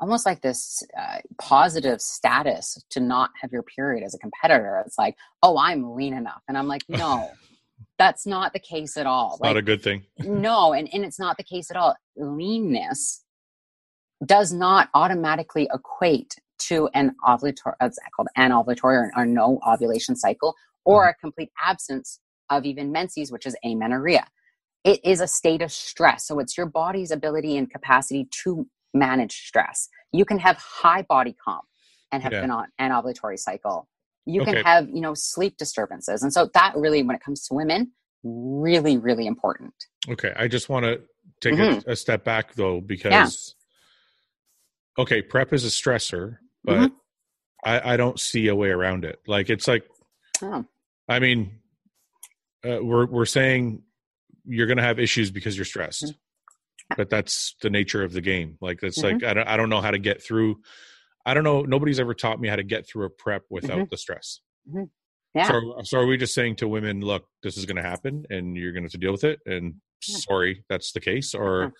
almost like this uh, positive status to not have your period as a competitor. It's like, oh, I'm lean enough. And I'm like, (laughs) no, that's not the case at all. Like, not a good thing. (laughs) no, and, and it's not the case at all. Leanness does not automatically equate to an ovulatory, it's called anovulatory or, or no ovulation cycle, or mm-hmm. a complete absence of even menses, which is amenorrhea. It is a state of stress. So it's your body's ability and capacity to manage stress. You can have high body comp and have yeah. been on an ovulatory cycle. You okay. can have, you know, sleep disturbances. And so that really, when it comes to women, really, really important. Okay. I just want to take mm-hmm. a, a, step back though, because, yeah. okay, prep is a stressor, but mm-hmm. I, I, don't see a way around it. Like, it's like, oh. I mean, uh, we're, we're saying you're going to have issues because you're stressed. Mm-hmm but that's the nature of the game. Like it's mm-hmm. like I don't I don't know how to get through. I don't know. Nobody's ever taught me how to get through a prep without mm-hmm. the stress. Mm-hmm. Yeah. So, so are we just saying to women, look, this is going to happen, and you're going to have to deal with it? And yeah. sorry, that's the case. Or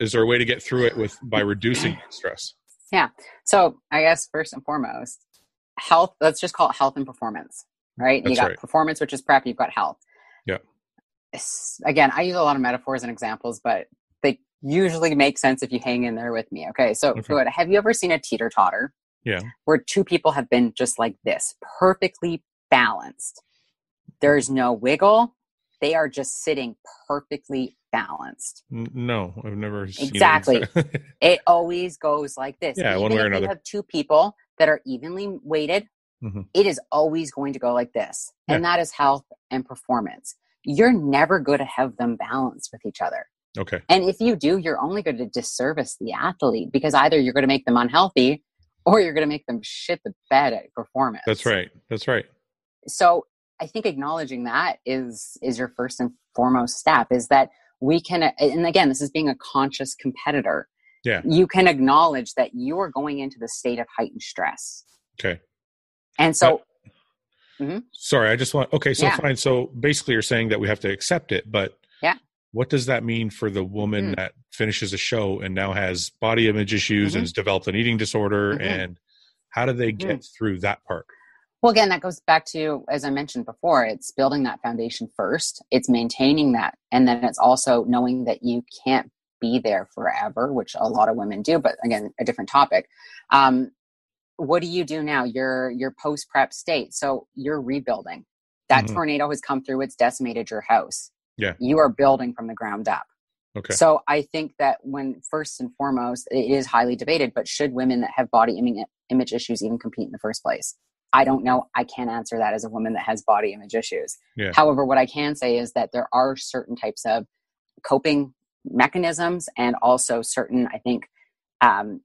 is there a way to get through it with by reducing stress? Yeah. So I guess first and foremost, health. Let's just call it health and performance, right? That's you got right. performance, which is prep. You've got health. Yeah. Again, I use a lot of metaphors and examples, but they usually make sense if you hang in there with me. Okay, so Okay. good. Have you ever seen a teeter totter Yeah. where two people have been just like this, perfectly balanced? There's no wiggle. They are just sitting perfectly balanced. No, I've never seen it. Exactly. (laughs) It always goes like this. Yeah, one way or another. You have two people that are evenly weighted. Mhm. it is always going to go like this, and that is health and performance. You're never going to have them balanced with each other. okay. And if you do, you're only going to disservice the athlete because either you're going to make them unhealthy or you're going to make them shit the bed at performance. That's right. That's right. So I think acknowledging that is is your first and foremost step is that we can and again this is being a conscious competitor. Yeah. You can acknowledge that you are going into the state of heightened stress. Okay. And so Sorry, I just want. Okay, so Yeah. fine. So basically, you're saying that we have to accept it, but Yeah. what does that mean for the woman Mm. that finishes a show and now has body image issues Mhm. and has developed an eating disorder? Mhm. And how do they get through that part? Well, again, that goes back to, as I mentioned before, it's building that foundation first, it's maintaining that, and then it's also knowing that you can't be there forever, which a lot of women do, but again, a different topic. Um, what do you do now? You're you're post prep state, so you're rebuilding. That Mhm. tornado has come through; it's decimated your house. Yeah. you are building from the ground up. Okay. So I think that when first and foremost, it is highly debated, but should women that have body image issues even compete in the first place? I don't know. I can't answer that as a woman that has body image issues. Yeah. However, what I can say is that there are certain types of coping mechanisms and also certain, I think, um,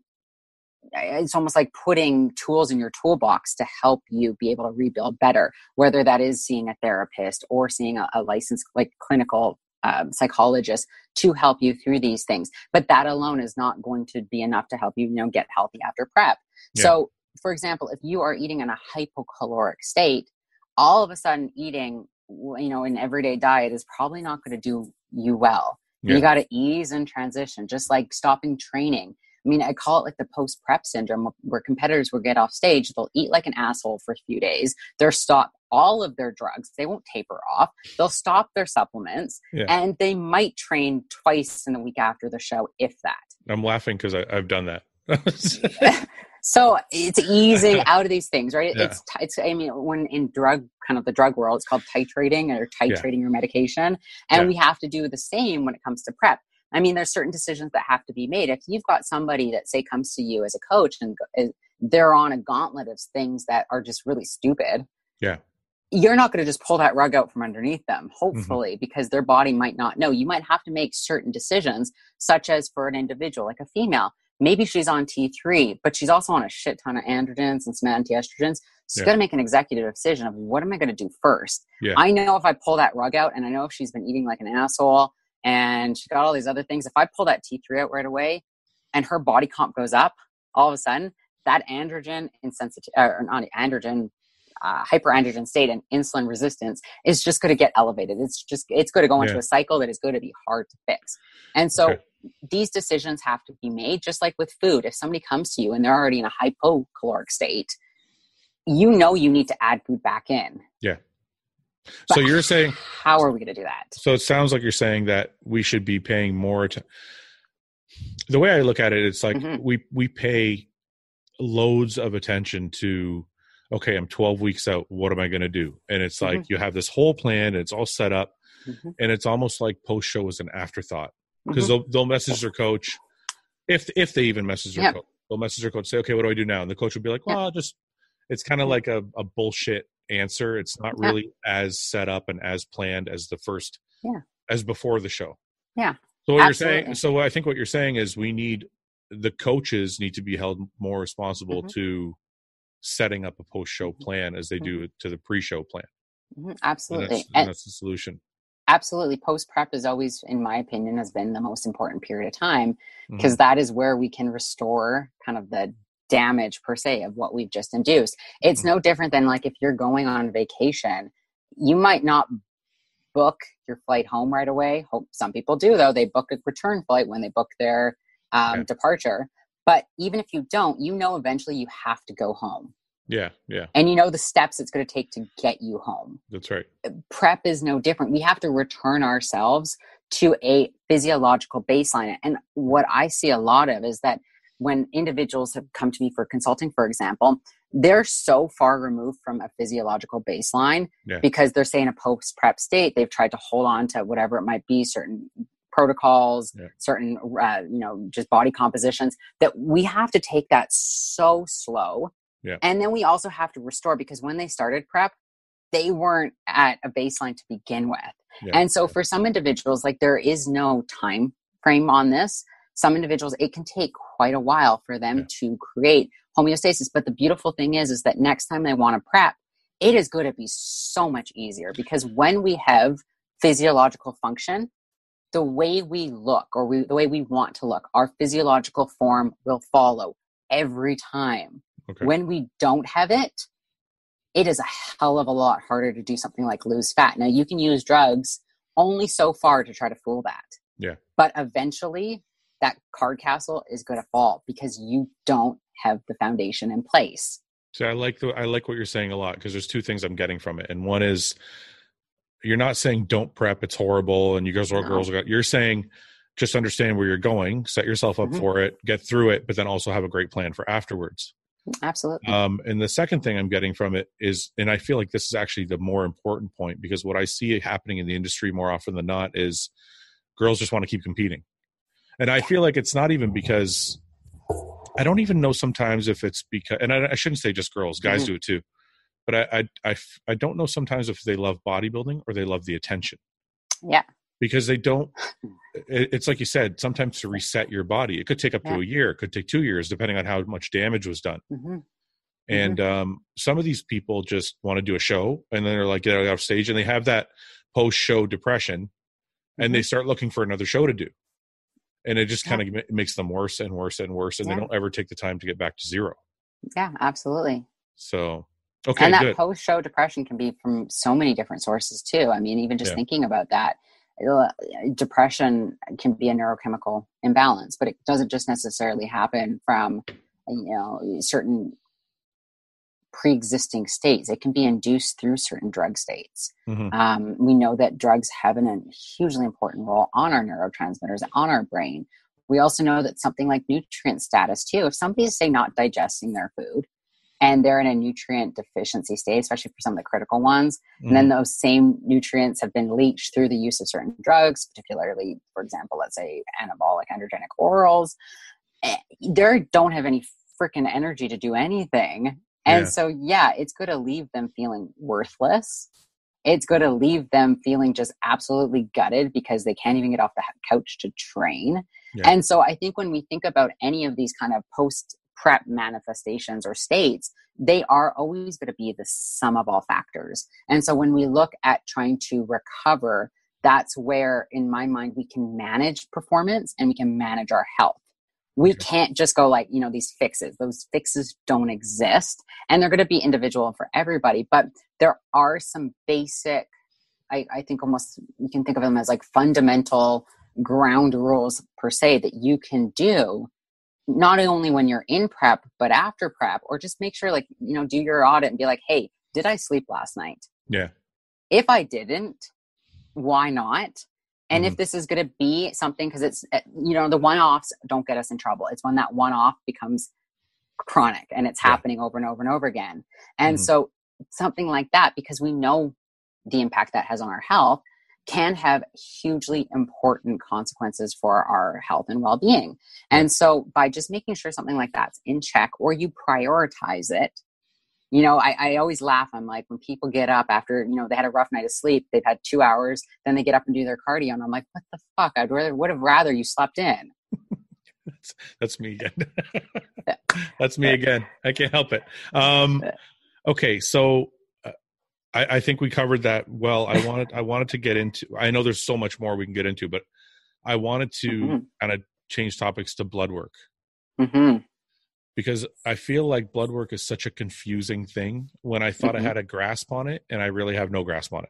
it's almost like putting tools in your toolbox to help you be able to rebuild better, whether that is seeing a therapist or seeing a, a licensed, like clinical um, psychologist to help you through these things. But that alone is not going to be enough to help you, you know, get healthy after prep. Yeah. So, for example, if you are eating in a hypocaloric state, all of a sudden eating, you know, an everyday diet is probably not going to do you well. Yeah. You got to ease and transition, just like stopping training. I mean, I call it like the post prep syndrome where competitors will get off stage, they'll eat like an asshole for a few days, they'll stop all of their drugs, they won't taper off, they'll stop their supplements, Yeah. and they might train twice in the week after the show, if that. I'm laughing because I've done that. (laughs) (laughs) So it's easing (laughs) out of these things, right? Yeah. It's it's. I mean, when in drug kind of the drug world, it's called titrating or titrating your medication, and Yeah. we have to do the same when it comes to prep. I mean, there's certain decisions that have to be made. If you've got somebody that say comes to you as a coach and they're on a gauntlet of things that are just really stupid, Yeah. you're not going to just pull that rug out from underneath them. Mm-hmm. Hopefully, because their body might not know. You might have to make certain decisions, such as for an individual, like a female maybe she's on T3, but she's also on a shit ton of androgens and some anti-estrogens. So Yeah. you got to make an executive decision of what am I going to do first. Yeah. I know if I pull that rug out, and I know if she's been eating like an asshole and she got all these other things, if I pull that T3 out right away, and her body comp goes up, all of a sudden that androgen insensitive or not androgen. Uh, hyperandrogen state and insulin resistance is just going to get elevated. It's just it's going to go into Yeah. a cycle that is going to be hard to fix. And so Okay. These decisions have to be made just like with food if somebody comes to you and they're already in a hypocaloric state you know you need to add food back in Yeah. so you're saying (laughs) how are we going to do that So it sounds like you're saying that we should be paying more to the way I look at it, it's like Mhm. we we pay loads of attention to okay, I'm 12 weeks out, what am I gonna do? And it's like Mm-hmm. you have this whole plan, and it's all set up, Mhm. and it's almost like post show is an afterthought. Because Mhm. they'll they'll message their coach if if they even message their Yeah. coach. They'll message their coach, say, Okay, what do I do now? And the coach will be like, Yeah. Well, just it's kind of like a, a bullshit answer. It's not Yeah. really as set up and as planned as the first Yeah. as before the show. Yeah. So what you're saying so I think what you're saying is we need the coaches need to be held more responsible Mhm. to setting up a post show Mhm. plan as they do to the pre show plan. Mhm, And absolutely that's, and and that's the solution. Absolutely post prep is always in my opinion has been the most important period of time because that is where we can restore kind of the damage per se of what we've just induced. It's Mm-hmm. no different than like if you're going on vacation, you might not book your flight home right away. Hope some people do though. They book a return flight when they book their um, Yeah. departure. But even if you don't, you know eventually you have to go home. Yeah, yeah, and you know the steps it's going to take to get you home. that's right. Prep is no different. We have to return ourselves to a physiological baseline. And what I see a lot of is that when individuals have come to me for consulting, for example, they're so far removed from a physiological baseline Yeah. because they're say in a post prep state. They've tried to hold on to whatever it might be, certain protocols, Yeah. certain uh, you know just body compositions. That we have to take that so slow, Yeah. and then we also have to restore because when they started prep, they weren't at a baseline to begin with. Yeah. And so for some individuals, like there is no time frame on this. Some individuals, it can take quite a while for them Yeah. to create homeostasis. But the beautiful thing is, is that next time they want to prep, it is going to be so much easier because when we have physiological function, the way we look or we, the way we want to look, our physiological form will follow every time. Okay. When we don't have it, it is a hell of a lot harder to do something like lose fat. Now, you can use drugs only so far to try to fool that. Yeah. But eventually, that card castle is going to fall because you don't have the foundation in place. So I like the I like what you're saying a lot because there's two things I'm getting from it, and one is you're not saying don't prep, it's horrible, and you girls or No. girls. You're saying just understand where you're going, set yourself up Mhm. for it, get through it, but then also have a great plan for afterwards. Absolutely. Um, and the second thing I'm getting from it is, and I feel like this is actually the more important point because what I see happening in the industry more often than not is girls just want to keep competing. And I feel like it's not even because I don't even know sometimes if it's because, and I, I shouldn't say just girls, guys Mhm. do it too. But I I I don't know sometimes if they love bodybuilding or they love the attention yeah. Because they don't (laughs) it's like you said sometimes to reset your body it could take up to a year it could take two years depending on how much damage was done hmm and um, some of these people just want to do a show and then they're like get off stage and they have that post show depression and they start looking for another show to do and it just Mm-hmm. Yeah. kind of makes them worse and worse and worse and Yeah. they don't ever take the time to get back to zero Yeah, absolutely. so okay and that post show depression can be from so many different sources too. I mean, even just Yeah. thinking about that, depression can be a neurochemical imbalance, but it doesn't just necessarily happen from you know certain pre-existing states. It can be induced through certain drug states. Mhm. Um, we know that drugs have an, a hugely important role on our neurotransmitters, on our brain. We also know that something like nutrient status too. If somebody's say not digesting their food, and they're in a nutrient deficiency state, especially for some of the critical ones. And then those same nutrients have been leached through the use of certain drugs, particularly, for example, let's say anabolic androgenic orals. eh, They don't have any freaking energy to do anything. And Yeah. so, yeah, it's going to leave them feeling worthless. It's going to leave them feeling just absolutely gutted because they can't even get off the couch to train. Yeah. And so, I think when we think about any of these kind of post prep manifestations or states, they are always going to be the sum of all factors. And so when we look at trying to recover, that's where, in my mind, we can manage performance and we can manage our health. We can't just go like, you know, these fixes. Those fixes don't exist and they're going to be individual for everybody. But there are some basic, I, I think almost you can think of them as like fundamental ground rules per se that you can do not only when you're in prep but after prep or just make sure like you know do your audit and be like hey did i sleep last night yeah if i didn't why not and Mm-hmm. if this is going to be something because it's uh, you know the one-offs don't get us in trouble it's when that one-off becomes chronic and it's Yeah. happening over and over and over again and Mhm. so something like that because we know the impact that has on our health can have hugely important consequences for our health and well-being. And so by just making sure something like that's in check or you prioritize it you know I, I always laugh. I'm like when people get up after you know they had a rough night of sleep they've had two hours then they get up and do their cardio and i'm like what the fuck? I'd rather would have rather you slept in. That's, that's me again. (laughs) (laughs) That's me again. I can't help it. Um okay so I, I think we covered that well i wanted i wanted to get into i know there's so much more we can get into but i wanted to Mhm. kind of change topics to blood work hmm because i feel like blood work is such a confusing thing when i thought Mhm. i had a grasp on it and i really have no grasp on it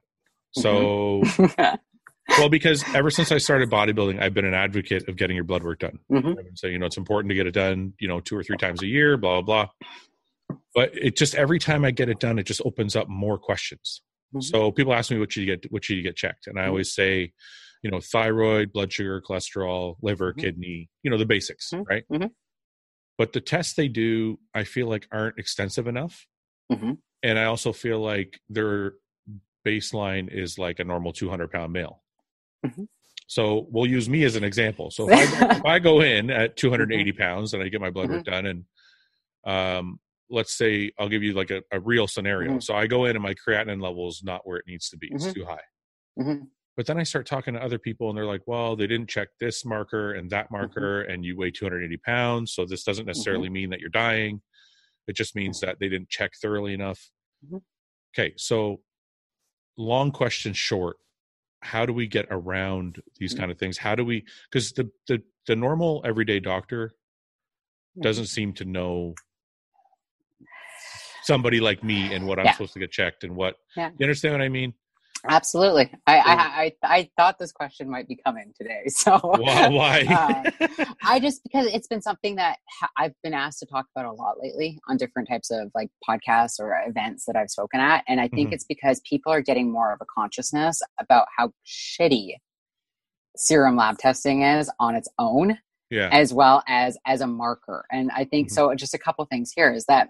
so hmm (laughs) well because ever since i started bodybuilding i've been an advocate of getting your blood work done Mhm. Been saying, you know, it's important to get it done, you know, two or three times a year, blah, blah, blah. But it just every time I get it done, it just opens up more questions. Mm-hmm. So people ask me what should you get what should you get checked, and I mm-hmm. always say, you know, thyroid, blood sugar, cholesterol, liver, mm-hmm. kidney, you know, the basics, mm-hmm. right? Mm-hmm. But the tests they do, I feel like aren't extensive enough, mm-hmm. and I also feel like their baseline is like a normal 200 pound male. So we'll use me as an example. So if I, (laughs) if I go in at 280 pounds and I get my blood work done and um, let's say I'll give you like a, a real scenario. Mm-hmm. So I go in and my creatinine level is not where it needs to be. It's mm-hmm. too high. Mm-hmm. But then I start talking to other people and they're like, well, they didn't check this marker and that Mm-hmm. marker and you weigh 280 pounds. So this doesn't necessarily mean that you're dying. It just means that they didn't check thoroughly enough. Okay. So long question short, how do we get around these Mm-hmm. kind of things? How do we, because the, the, the normal everyday doctor Mm-hmm. doesn't seem to know somebody like me and what I'm Yeah. supposed to get checked and what Yeah. you understand what I mean? Absolutely. I, I, I, I thought this question might be coming today. (laughs) So Why? why? Uh, (laughs) I just because it's been something that I've been asked to talk about a lot lately on different types of like podcasts or events that I've spoken at, and I think Mhm. it's because people are getting more of a consciousness about how shitty serum lab testing is on its own, yeah. as well as as a marker. And I think Mhm. so. Just a couple things here is that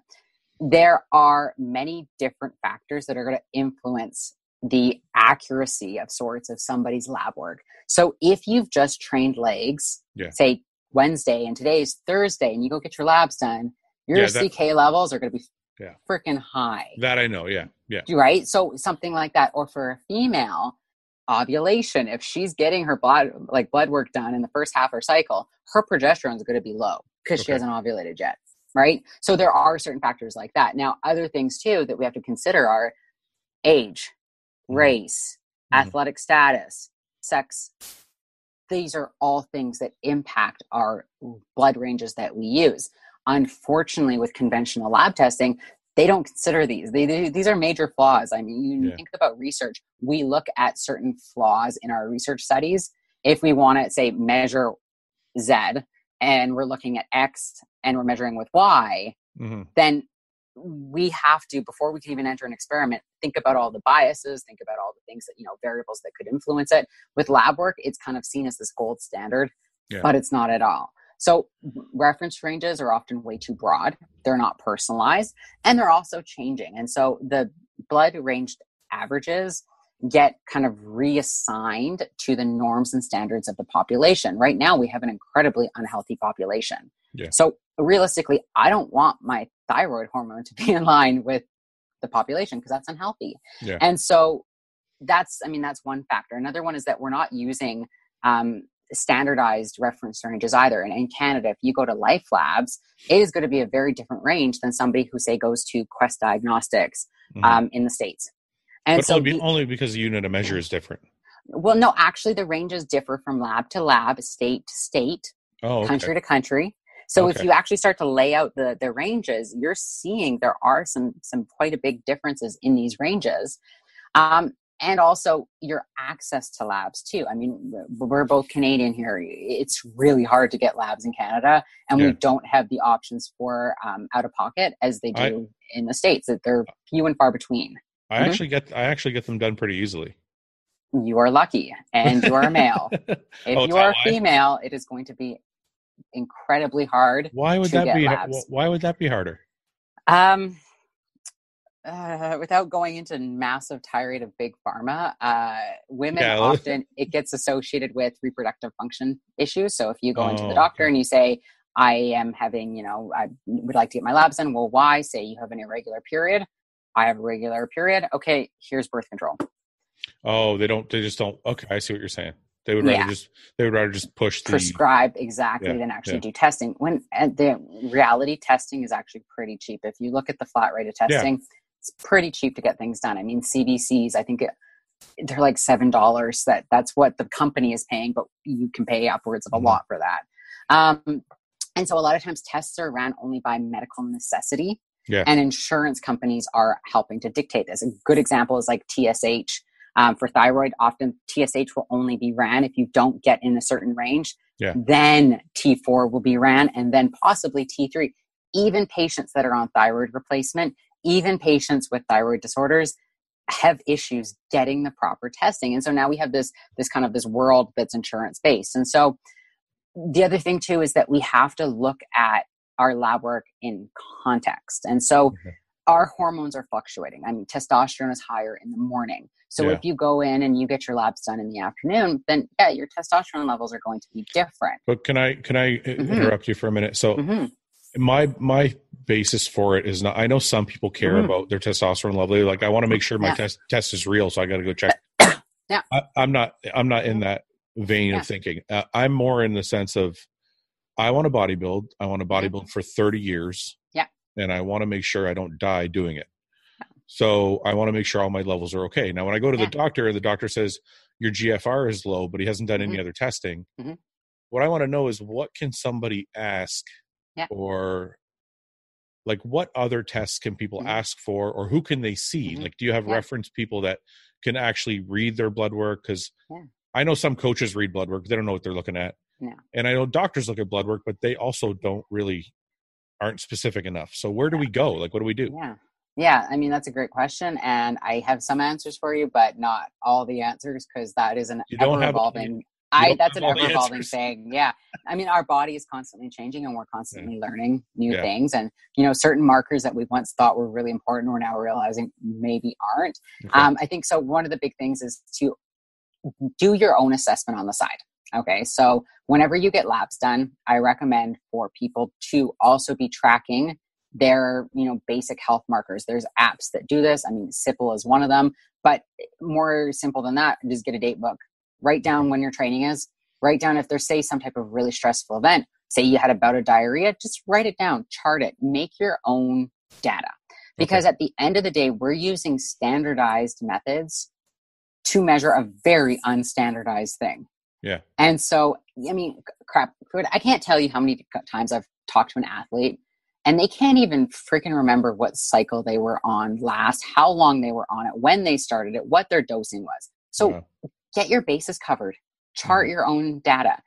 there are many different factors that are going to influence the accuracy of sorts of somebody's lab work. So if you've just trained legs, Yeah. say Wednesday and today is Thursday, and you go get your labs done, your Yeah, that- CK levels are going to be Yeah. freaking high, that I know. Yeah. Yeah. right? So something like that, or for a female, ovulation. If she's getting her blood like blood work done in the first half of her cycle, her progesterone is going to be low because she hasn't ovulated yet, right? So there are certain factors like that. Now, other things too that we have to consider are age, Mhm. race, Mhm. athletic status, sex. These are all things that impact our blood ranges that we use. Unfortunately, with conventional lab testing, they don't consider these. They, they- these are major flaws. I mean, you Yeah. think about research. We look at certain flaws in our research studies. If we want to say measure Z and we're looking at X and we're measuring with Y, hmm then we have to before we can even enter an experiment think about all the biases think about all the things that you know variables that could influence it. With lab work it's kind of seen as this gold standard Yeah. but it's not at all. So reference ranges are often way too broad. They're not personalized and they're also changing. And so the blood ranged averages get kind of reassigned to the norms and standards of the population right now we have an incredibly unhealthy population Yeah. so realistically i don't want my thyroid hormone to (laughs) be in line with the population because that's unhealthy Yeah. and so that's i mean that's one factor another one is that we're not using um, standardized reference ranges either and in canada if you go to life labs it is going to be a very different range than somebody who say goes to quest diagnostics Mhm. um, in the states and but so only, the- only because the unit of measure is different. well no actually the ranges differ from lab to lab state to state Oh, okay. country to country. So if you actually start to lay out the the ranges, you're seeing there are some some quite a big differences in these ranges. Um, and also your access to labs too. I mean, we're- both Canadian here. It's really hard to get labs in Canada, and Yeah. we don't have the options for um, out of pocket as they I- do in the states. That they're few and far between. I Mhm. actually get I actually get them done pretty easily. You are lucky, and you are a male. (laughs) If Oh, you are a female, it is going to be incredibly hard. Why would that be? labs. Why would that be harder? Um, uh, without going into massive tirade of big pharma, uh, women Yeah. often it gets associated with reproductive function issues. So if you go into Oh, the doctor okay. and you say, "I am having, you know, I would like to get my labs done," well, why? Say you have an irregular period. I have a regular period. Okay, here's birth control. Oh, they don't. They just don't. Okay, I see what you're saying. They would rather Yeah. just. They would rather just push the. prescribe exactly Yeah, than actually yeah. do testing when and the reality testing is actually pretty cheap if you look at the flat rate of testing it's pretty cheap to get things done i mean cbcs i think it, they're like seven dollars that that's what the company is paying but you can pay upwards of a Mhm. lot for that um, and so a lot of times tests are ran only by medical necessity Yeah. and insurance companies are helping to dictate this a good example is like tsh um, for thyroid often tsh will only be ran if you don't get in a certain range Yeah. then t4 will be ran and then possibly t3 even patients that are on thyroid replacement, even patients with thyroid disorders have issues getting the proper testing. And so now we have this this kind of this world that's insurance based. And so the other thing too is that we have to look at our lab work in context. And so mm-hmm. our hormones are fluctuating. I mean, testosterone is higher in the morning. So yeah. if you go in and you get your labs done in the afternoon, then yeah, your testosterone levels are going to be different. But can I can I mm-hmm. interrupt you for a minute? So mm-hmm. my my basis for it is not I know some people care mm-hmm. about their testosterone level. They're like I want to make sure my yeah. test test is real, so I got to go check. (coughs) yeah. I, am not I'm not in that vein yeah. of thinking. Uh, I'm more in the sense of I want to bodybuild. I want to bodybuild for 30 years. Yeah. And I want to make sure I don't die doing it. So I want to make sure all my levels are okay. Now, when I go to yeah. the doctor, the doctor says your GFR is low, but he hasn't done mm-hmm. any other testing. Mm-hmm. What I want to know is what can somebody ask yeah. or like what other tests can people mm-hmm. ask for or who can they see? Mm-hmm. Like, do you have yeah. reference people that can actually read their blood work? Because I know some coaches read blood work, they don't know what they're looking at. No. And I know doctors look at blood work, but they also don't really aren't specific enough. So where do we go? Like, what do we do? Yeah. Yeah, I mean that's a great question, and I have some answers for you, but not all the answers because that is an ever evolving. I that's an ever evolving thing. Yeah, I mean our body is constantly changing, and we're constantly yeah. learning new yeah. things. And you know, certain markers that we once thought were really important, we're now realizing maybe aren't. Okay. Um, I think so. One of the big things is to do your own assessment on the side. Okay, so whenever you get labs done, I recommend for people to also be tracking their you know basic health markers. There's apps that do this. I mean Sipple is one of them but more simple than that just get a date book. Write down when your training is. Write down if there's say some type of really stressful event. Say you had about a bout of diarrhea just write it down. Chart it. Make your own data. Because okay. at the end of the day we're using standardized methods to measure a very unstandardized thing yeah and so i mean crap i can't tell you how many times i've talked to an athlete and they can't even freaking remember what cycle they were on last, how long they were on it, when they started it, what their dosing was. So yeah. get your bases covered, chart mm-hmm. your own data.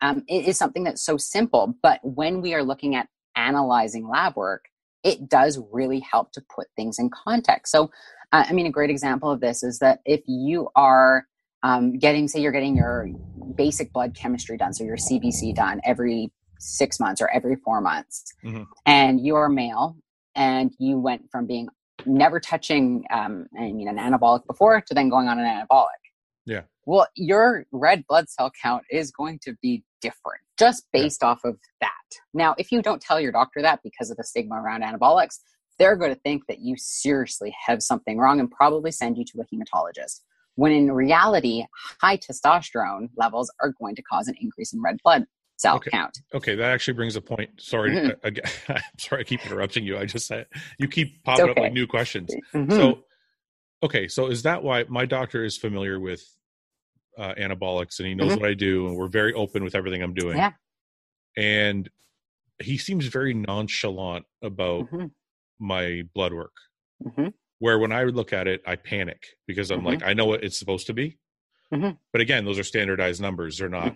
Um, it is something that's so simple, but when we are looking at analyzing lab work, it does really help to put things in context. So, uh, I mean, a great example of this is that if you are um, getting, say, you're getting your basic blood chemistry done, so your CBC done every six months or every four months, mm-hmm. and you're male, and you went from being never touching, um, I mean, an anabolic before to then going on an anabolic. Yeah. Well, your red blood cell count is going to be different just based yeah. off of that. Now, if you don't tell your doctor that because of the stigma around anabolics, they're going to think that you seriously have something wrong and probably send you to a hematologist. When in reality, high testosterone levels are going to cause an increase in red blood cell okay. count. Okay, that actually brings a point. Sorry, mm-hmm. (laughs) again, I'm sorry I keep interrupting you. I just said you keep popping okay. up with new questions. Mm-hmm. So, okay, so is that why my doctor is familiar with uh, anabolics and he knows mm-hmm. what I do, and we're very open with everything I'm doing. Yeah, and he seems very nonchalant about mm-hmm. my blood work. Mm-hmm. Where when I look at it, I panic because I'm like, mm-hmm. I know what it's supposed to be. But again, those are standardized numbers. They're not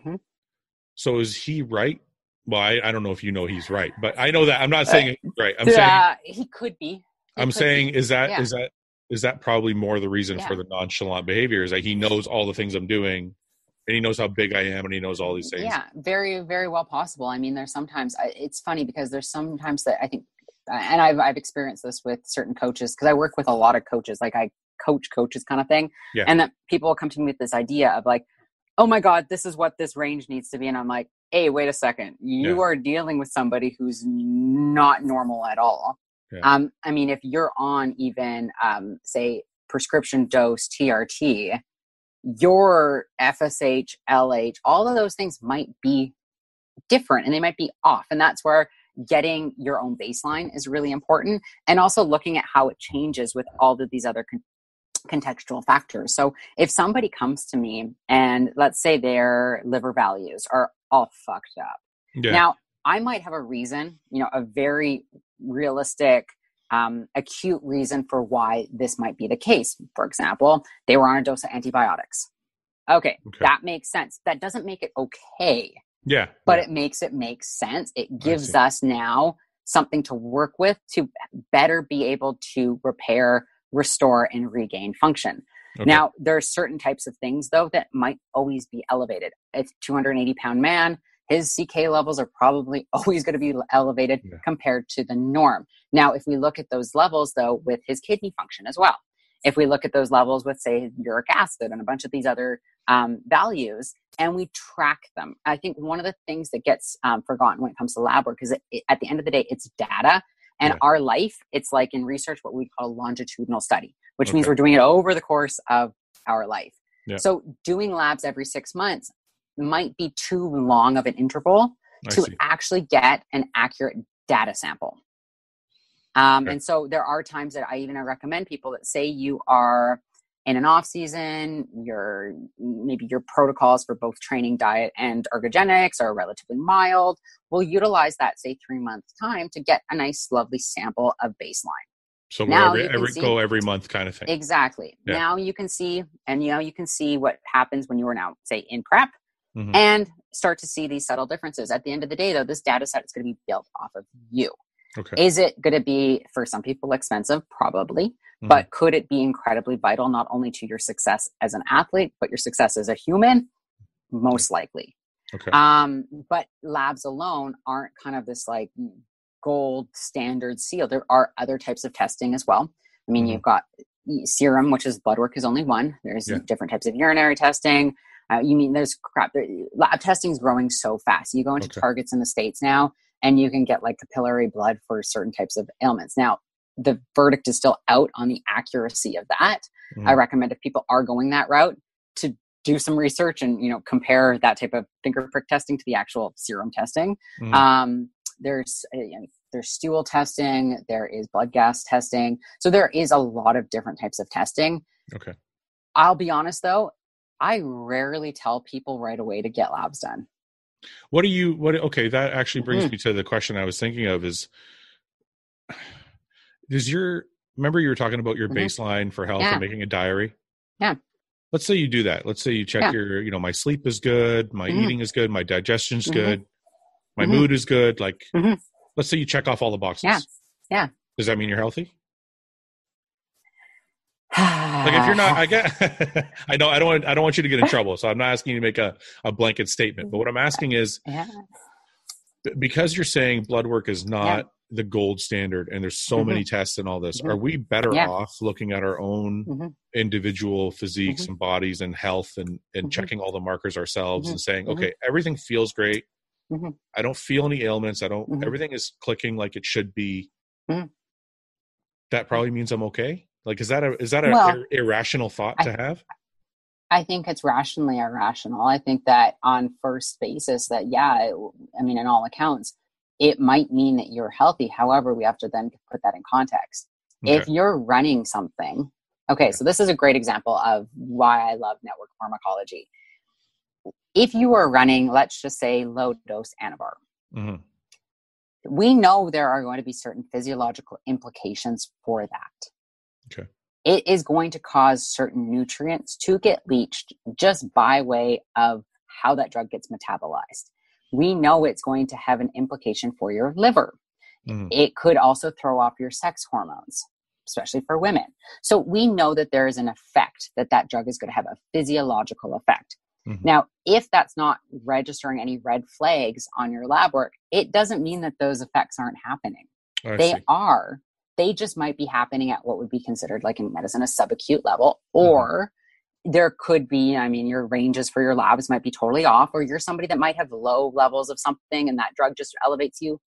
so is he right? Well, I, I don't know if you know he's right, but I know that I'm not saying uh, right. I'm saying he could be. He I'm could saying be. is that yeah. is that is that probably more the reason yeah. for the nonchalant behavior is that he knows all the things I'm doing and he knows how big I am and he knows all these things. Yeah, very very well possible. I mean, there's sometimes it's funny because there's sometimes that I think and I've I've experienced this with certain coaches because I work with a lot of coaches like I coach coaches kind of thing. Yeah. And that people come to me with this idea of like, oh my god this is what this range needs to be and i'm like hey wait a second you yeah. are dealing with somebody who's not normal at all yeah. um i mean if you're on even um say prescription dose trt your fsh lh all of those things might be different and they might be off and that's where getting your own baseline is really important and also looking at how it changes with all of these other con- contextual factors. So if somebody comes to me and let's say their liver values are all fucked up. Yeah. Now, I might have a reason, you know, a very realistic, um, acute reason for why this might be the case. For example, they were on a dose of antibiotics. Okay, okay. that makes sense. That doesn't make it okay. Yeah. But yeah. it makes it make sense. It gives us now something to work with to better be able to repair, restore, and regain function. Okay. Now, there are certain types of things, though, that might always be elevated. If 280 pound man, his CK levels are probably (laughs) always going to be elevated yeah. compared to the norm. Now, if we look at those levels, though, with his kidney function as well, if we look at those levels with, say, uric acid and a bunch of these other um, values, and we track them, I think one of the things that gets um, forgotten when it comes to lab work is it, at the end of the day, it's data. And our life, it's like in research what we call a longitudinal study, which okay. means we're doing it over the course of our life. Yeah. So doing labs every six months might be too long of an interval I to see. actually get an accurate data sample. Um, okay. And so there are times that I even recommend people that say you are in an off season, your maybe your protocols for both training, diet, and ergogenics are relatively mild. We'll utilize that say three months time to get a nice, lovely sample of baseline. So now every, every see, go every month kind of thing. Exactly. Yeah. Now you can see, and you know you can see what happens when you are now say in prep, mm-hmm. and start to see these subtle differences. At the end of the day, though, this data set is going to be built off of you. Okay. Is it going to be for some people expensive? Probably. Mm-hmm. But could it be incredibly vital not only to your success as an athlete, but your success as a human? Most likely. Okay. Um, but labs alone aren't kind of this like gold standard seal. There are other types of testing as well. I mean, mm-hmm. you've got serum, which is blood work, is only one. There's yeah. different types of urinary testing. Uh, you mean there's crap. Lab testing is growing so fast. You go into okay. targets in the states now, and you can get like capillary blood for certain types of ailments. Now, the verdict is still out on the accuracy of that. Mm. I recommend if people are going that route to do some research and you know compare that type of finger prick testing to the actual serum testing. Mm. Um, there's uh, you know, there's stool testing, there is blood gas testing, so there is a lot of different types of testing. Okay. I'll be honest though, I rarely tell people right away to get labs done. What do you what okay, that actually brings mm-hmm. me to the question I was thinking of is does your remember you were talking about your mm-hmm. baseline for health yeah. and making a diary? Yeah. Let's say you do that. Let's say you check yeah. your, you know, my sleep is good, my mm-hmm. eating is good, my digestion's mm-hmm. good, my mm-hmm. mood is good. Like, mm-hmm. let's say you check off all the boxes. Yeah. Yeah. Does that mean you're healthy? Like if you're not, I (sighs) get, (laughs) I know I don't want, I don't want you to get in trouble. So I'm not asking you to make a, a blanket statement, but what I'm asking is yeah. because you're saying blood work is not the gold standard and there's so mm-hmm. many tests and all this mm-hmm. are we better yeah. off looking at our own mm-hmm. individual physiques mm-hmm. and bodies and health and and mm-hmm. checking all the markers ourselves mm-hmm. and saying okay everything feels great i don't feel any ailments i don't everything is clicking like it should be that probably means i'm okay like is that a is that a well, ir- irrational thought I, to have I think it's rationally irrational. I think that on first basis, that yeah, it, I mean, in all accounts, it might mean that you're healthy. However, we have to then put that in context. Okay. If you're running something, okay, okay, so this is a great example of why I love network pharmacology. If you are running, let's just say low dose anavar, mm-hmm. we know there are going to be certain physiological implications for that. Okay. It is going to cause certain nutrients to get leached just by way of how that drug gets metabolized we know it's going to have an implication for your liver. Mm. It could also throw off your sex hormones, especially for women. So we know that there is an effect that that drug is going to have a physiological effect. Mm-hmm. Now, if that's not registering any red flags on your lab work, it doesn't mean that those effects aren't happening. I they see. are. They just might be happening at what would be considered, like in medicine, a subacute level, mm-hmm. or there could be, I mean, your ranges for your labs might be totally off, or you're somebody that might have low levels of something and that drug just elevates you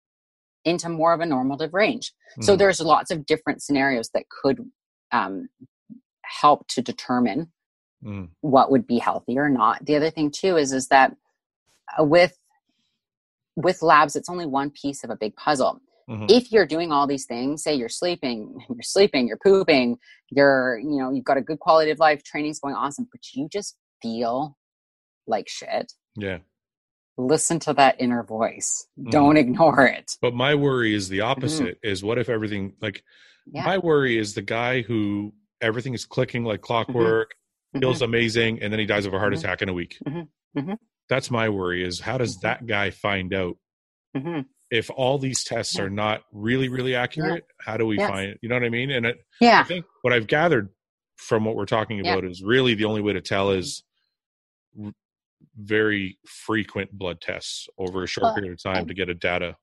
into more of a normative range. Mm. So there's lots of different scenarios that could um, help to determine mm. what would be healthy or not. The other thing too is is that uh, with with labs, it's only one piece of a big puzzle. Mm-hmm. If you're doing all these things, say you're sleeping, you're sleeping, you're pooping, you're, you know, you've got a good quality of life, training's going awesome, but you just feel like shit. Yeah. Listen to that inner voice. Mm-hmm. Don't ignore it. But my worry is the mm-hmm. opposite mm-hmm. is what if everything like yeah. my worry is the guy who everything is clicking like mm-hmm. clockwork, feels mm-hmm. amazing, and then he dies of a heart attack in a week. That's my worry is how does that guy find out if all these tests are not really really accurate how do we Yes. find you know what i mean and it, yeah i yeah think what i've gathered from what we're talking Yeah. about is really the only way to tell mm-hmm. is r- very frequent blood tests over a short Well, period of time and- to get a data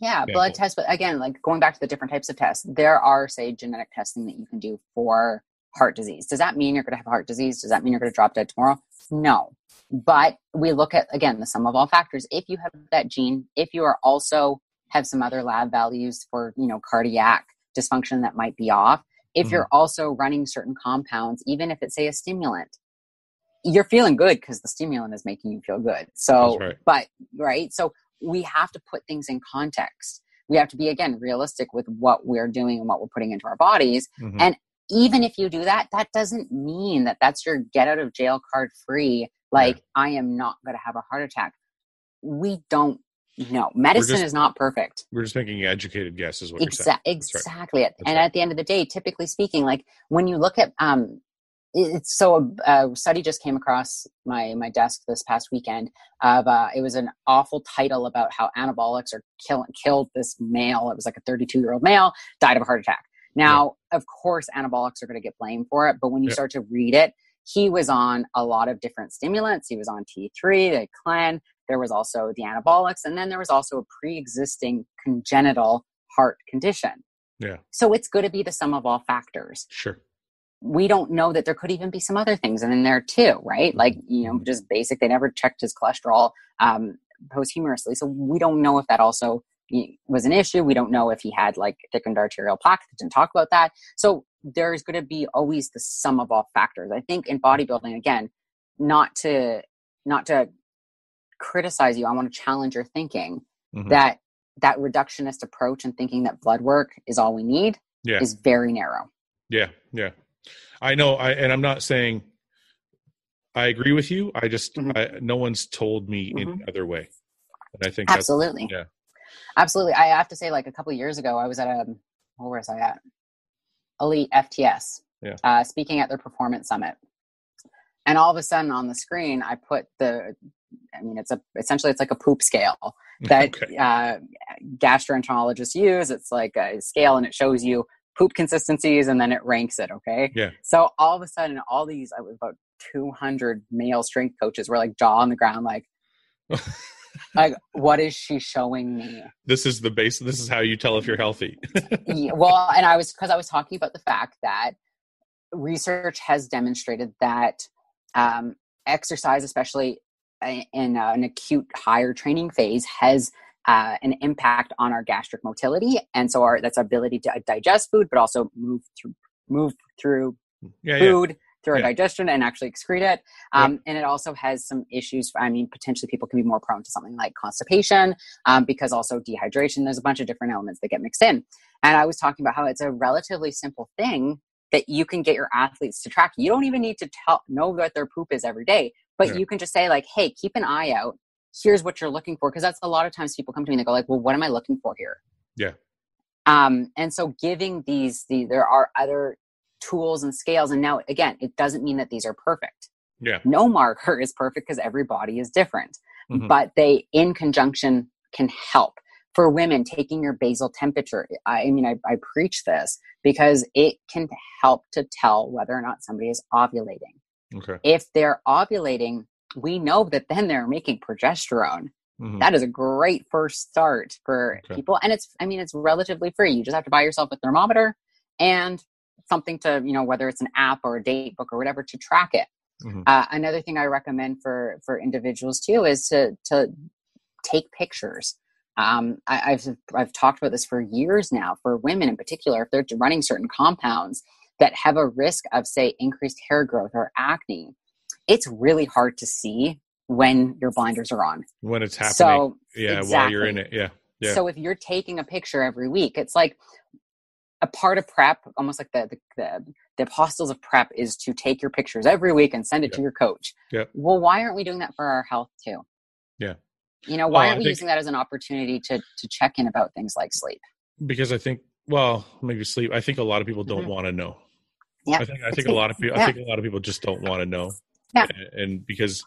yeah sample. blood tests but again like going back to the different types of tests there are say genetic testing that you can do for heart disease. Does that mean you're going to have heart disease? Does that mean you're going to drop dead tomorrow? No. But we look at again the sum of all factors. If you have that gene if you are also have some other lab values for you know cardiac dysfunction that might be off if Mhm. you're also running certain compounds even if it's say a stimulant you're feeling good because the stimulant is making you feel good. So right. but right? So we have to put things in context. We have to be again realistic with what we're doing and what we're putting into our bodies. Mhm. And- even if you do that that doesn't mean that that's your get out of jail card free like i am not going to have a heart attack. We don't know. Medicine just- is not perfect. we're just making educated guesses. what Exa- That's right. exactly and right. at the end of the day typically speaking like when you look at um it's so a, a study just came across my my desk this past weekend of uh, it was an awful title about how anabolics are kill, killed this male. It was like a 32 year old male died of a heart attack now of course anabolics are going to get blamed for it but when you Yeah. start to read it he was on a lot of different stimulants he was on t3 the clen there was also the anabolics and then there was also a pre-existing congenital heart condition Yeah. so it's going to be the sum of all factors sure we don't know that there could even be some other things in there too, right? Mm-hmm. Like, you know, just basic. They never checked his cholesterol um, posthumously. So we don't know if that also was an issue. We don't know if he had like thickened arterial plaque. Didn't talk about that. So there's going to be always the sum of all factors. I think in bodybuilding, again, not to, not to criticize you, I want to challenge your thinking Mhm. that that reductionist approach and thinking that blood work is all we need Yeah. is very narrow. Yeah, yeah. I know. I and I'm not saying I agree with you. I just Mhm. I, no one's told me any other way, and I think that's Absolutely. yeah. Absolutely. I have to say, like a couple of years ago, I was at a where was I at? Elite FTS. Yeah. Uh, speaking at their performance summit, and all of a sudden on the screen, I put the. I mean, it's a essentially it's like a poop scale (laughs) that okay. uh, gastroenterologists use. It's like a scale, and it shows you poop consistencies, and then it ranks it. Okay. Yeah. So all of a sudden, all these I was about 200 male strength coaches were like jaw on the ground, like, (laughs) like what is she showing me? This is the base. This is how you tell if you're healthy. (laughs) yeah, well, and I was because I was talking about the fact that research has demonstrated that um, exercise, especially in uh, an acute higher training phase, has uh, an impact on our gastric motility, and so our that's our ability to digest food, but also move through move through yeah, yeah, food through our Yeah. digestion and actually excrete it. Um, And it also has some issues. I mean, potentially people can be more prone to something like constipation um, because also dehydration. There's a bunch of different elements that get mixed in. And I was talking about how it's a relatively simple thing that you can get your athletes to track. You don't even need to tell know what their poop is every day, but Yeah. you can just say like, "Hey, keep an eye out. Here's what you're looking for." Because that's a lot of times people come to me and they go like, "Well, what am I looking for here?" Yeah. Um, and so giving these the there are other tools and scales and now again it doesn't mean that these are perfect yeah. no marker is perfect because every body is different Mhm. but they in conjunction can help for women taking your basal temperature i I mean I, I preach this because it can help to tell whether or not somebody is ovulating Okay. if they're ovulating we know that then they're making progesterone Mhm. that is a great first start for Okay. people and it's i mean it's relatively free you just have to buy yourself a thermometer and something to you know whether it's an app or a date book or whatever to track it Mhm. uh, another thing i recommend for for individuals too is to to take pictures um, I, I've I've talked about this for years now. For women in particular, if they're running certain compounds that have a risk of, say, increased hair growth or acne, it's really hard to see when your blinders are on. when it's happening. So yeah, while you're in it. Yeah. Yeah. So if you're taking a picture every week, it's like a part of prep, almost like the the, the, the apostles of prep is to take your pictures every week and send it to your coach. Yep. Well, why aren't we doing that for our health too? Yeah. You know, why I aren't we think- using that as an opportunity to to check in about things like sleep? because I think well, maybe sleep. I think a lot of people don't Mhm. want to know. Yeah. I think I think a lot of people I think a lot of people just don't want to know. Yeah. And, and because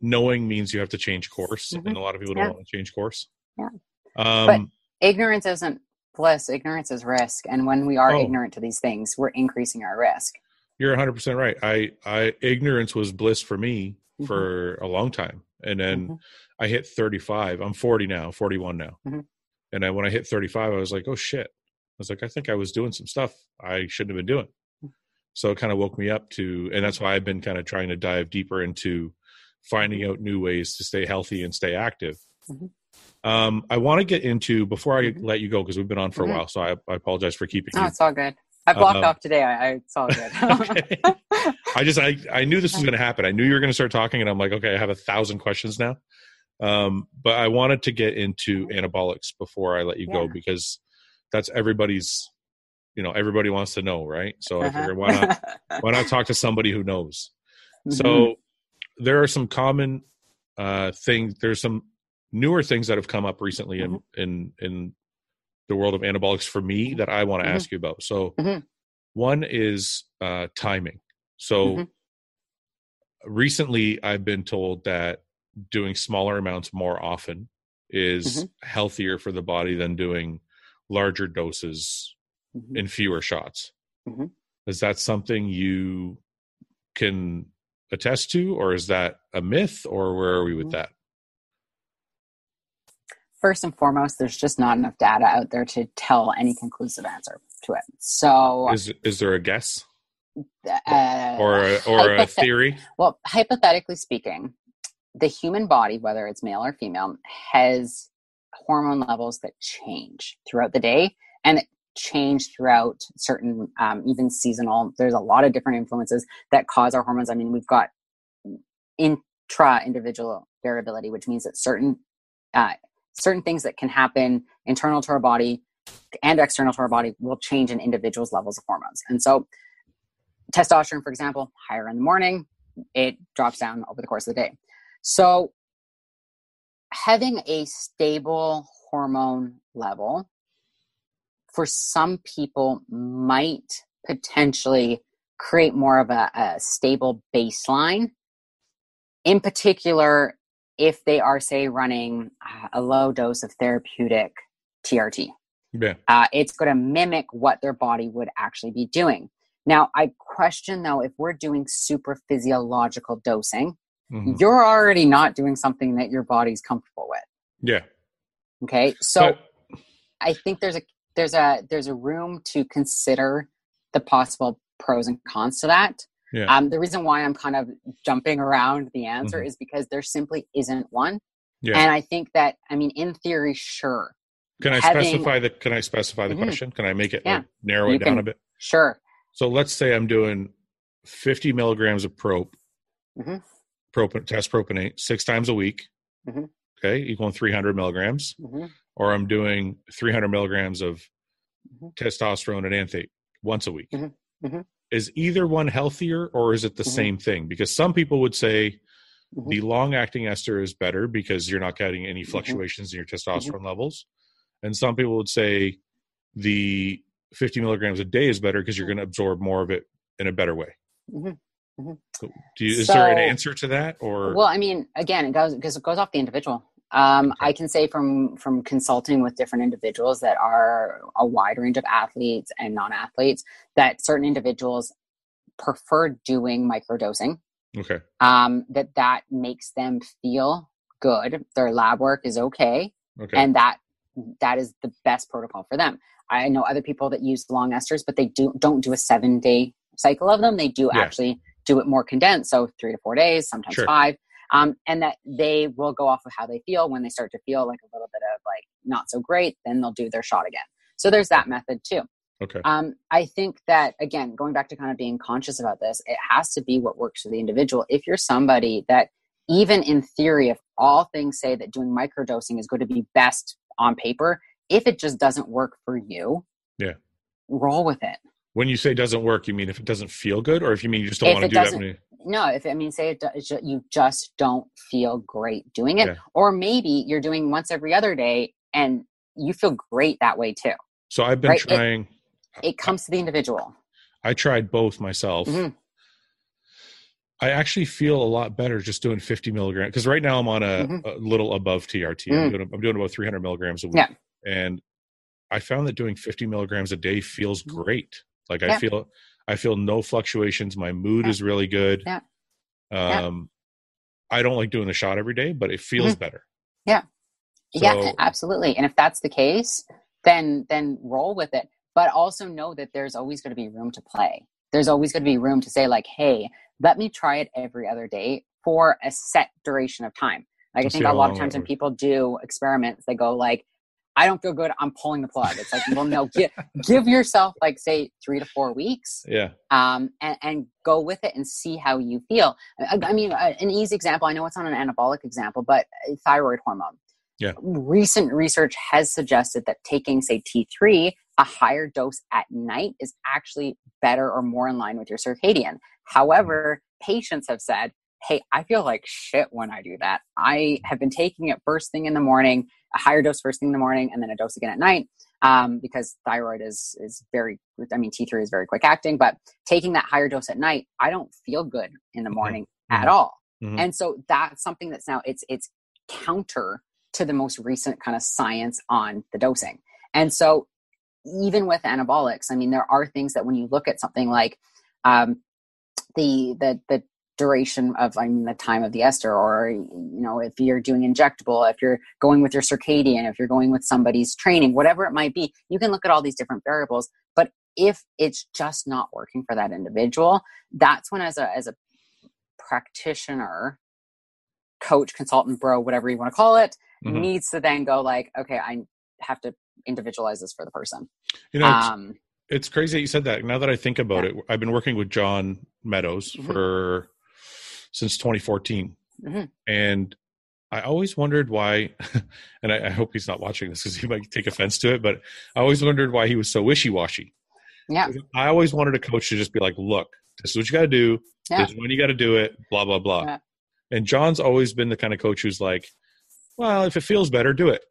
knowing means you have to change course Mhm. and a lot of people don't Yeah. want to change course. Yeah. Um, ignorance isn't bliss ignorance is risk and when we are Oh. ignorant to these things we're increasing our risk You're 100% right. I, I, ignorance was bliss for me Mhm. for a long time. And then Mhm. I hit 35. I'm 40 now, 41 now. Mhm. And then when I hit 35, I was like, oh shit. I was like, I think I was doing some stuff I shouldn't have been doing. So it kind of woke me up to, and that's why I've been kind of trying to dive deeper into finding out new ways to stay healthy and stay active. Mhm. Um, I want to get into before I Mhm. let you go because we've been on for a while, so I, I apologize for keeping no you. it's all good i blocked Um, off today I, I it's all good. (laughs) I just I I knew this was (laughs) going to happen. I knew you were going to start talking, and I'm like, okay, I have a thousand questions now. Um, but I wanted to get into anabolics before I let you go because that's everybody's. You know, everybody wants to know, right? So I Uh-huh. figured why not (laughs) why not talk to somebody who knows. Mhm. So there are some common uh things. There's some newer things that have come up recently in Mm-hmm. in in the world of anabolics for me that I want to Mhm. ask you about. So Mhm. one is uh timing. So Mhm. recently I've been told that doing smaller amounts more often is Mm-hmm. healthier for the body than doing larger doses in fewer shots. Is that something you can attest to, or is that a myth, or where are we with Mhm. that? First and foremost there's just not enough data out there to tell any conclusive answer to it so Is is there a guess uh, or a, or a theory? Well, hypothetically speaking, the human body, whether it's male or female, has hormone levels that change throughout the day and change throughout certain, um, even seasonal. There's a lot of different influences that cause our hormones. I mean, we've got intra individual variability, which means that certain uh, certain things that can happen internal to our body and external to our body will change an individual's levels of hormones. And so, testosterone, for example, higher in the morning, it drops down over the course of the day. So, having a stable hormone level for some people might potentially create more of a, a stable baseline. In particular, if they are, say, running uh, a low dose of therapeutic TRT Yeah. uh, it's going to mimic what their body would actually be doing. Now, I question though if we're doing super physiological dosing, Mhm. you're already not doing something that your body's comfortable with. Yeah. Okay, so But- I think there's a there's a there's a room to consider the possible pros and cons to that. Yeah. Um, the reason why I'm kind of jumping around the answer Mhm. is because there simply isn't one. Yeah. And I think that I mean, in theory, sure, Can I having- specify the Can I specify the Mhm. question? Can I make it Yeah. like, narrow You it down can- a bit? sure, So let's say I'm doing 50 milligrams of prop, Mhm. propin, test propionate six times a week. Mhm. Okay, equaling 300 milligrams. hmm Or I'm doing 300 milligrams of Mhm. testosterone enanthate once a week. Is either one healthier or is it the Mhm. same thing? Because some people would say Mhm. the long acting ester is better because you're not getting any Mhm. fluctuations in your testosterone levels. And some people would say the 50 milligrams a day is better because you're going to absorb more of it in a better way. Do you, is there an answer to that or Well, I mean, again, it goes because it goes off the individual. Um, Okay. I can say from from consulting with different individuals that are a wide range of athletes and non-athletes that certain individuals prefer doing microdosing. okay? Um, that that makes them feel good. Their lab work is okay, Okay. and that that is the best protocol for them. I know other people that use long esters, but they do don't do a seven day cycle of them. They do Yeah. actually do it more condensed, so three to four days, sometimes Sure. five. Um, and that they will go off of how they feel when they start to feel like a little bit of like not so great, then they'll do their shot again. So there's that method too. okay. Um, I think that again, going back to kind of being conscious about this, it has to be what works for the individual. If you're somebody that, even in theory, if all things say that doing microdosing is going to be best on paper, if it just doesn't work for you, Yeah. roll with it. When you say doesn't work, you mean if it doesn't feel good, or if you mean you just don't want to do that? you, No, if I mean, say it, do- it's ju- you just don't feel great doing it, Yeah. or maybe you're doing once every other day and you feel great that way too. so I've been Right, trying. It comes to the individual. I tried both myself. Mhm. I actually feel a lot better just doing 50 milligrams because right now I'm on a, Mhm. a little above TRT. Mm. I'm, doing, I'm doing about 300 milligrams a week, Yeah. and I found that doing 50 milligrams a day feels Mhm. great. Like I feel, I feel no fluctuations. My mood Yeah. is really good. Yeah. Um, Yeah. I don't like doing the shot every day, but it feels better. yeah So- absolutely and if that's the case then then roll with it but also know that there's always going to be room to play there's always going to be room to say like hey let me try it every other day for a set duration of time like i think a lot of times when people do experiments they go like i don't feel good i'm pulling the plug it's like well no give, give yourself like say three to four weeks Yeah. um, and, and go with it and see how you feel. I, I mean, uh, an easy example, I know it's not an anabolic example, but thyroid hormone. Yeah. Recent research has suggested that taking, say, T3, a higher dose at night is actually better or more in line with your circadian. However, patients have said, hey, I feel like shit when I do that. I have been taking it first thing in the morning, a higher dose first thing in the morning, and then a dose again at night um, because thyroid is is very I mean T3 is very quick acting, but taking that higher dose at night, I don't feel good in the morning at Mhm. all. Mhm. And so that's something that's now it's it's counter to the most recent kind of science on the dosing. And so even with anabolics, I mean there are things that when you look at something like um, the the the duration of I mean the time of the ester or you know if you're doing injectable if you're going with your circadian if you're going with somebody's training whatever it might be you can look at all these different variables but if it's just not working for that individual that's when as a as a practitioner coach consultant bro whatever you want to call it Mhm. needs to then go like okay I have to individualize this for the person You know, it's, um it's crazy that you said that. Now that I think about Yeah. it, I've been working with John Meadows Mhm. for since 2014, Mhm. and I always wondered why. (laughs) And I, I hope he's not watching this because he might take offense to it. But I always wondered why he was so wishy washy. yeah I always wanted a coach to just be like, "Look, this is what you got to do. Yeah. This is when you got to do it." Blah blah blah. Yeah. And John's always been the kind of coach who's like, "Well, if it feels better, do it."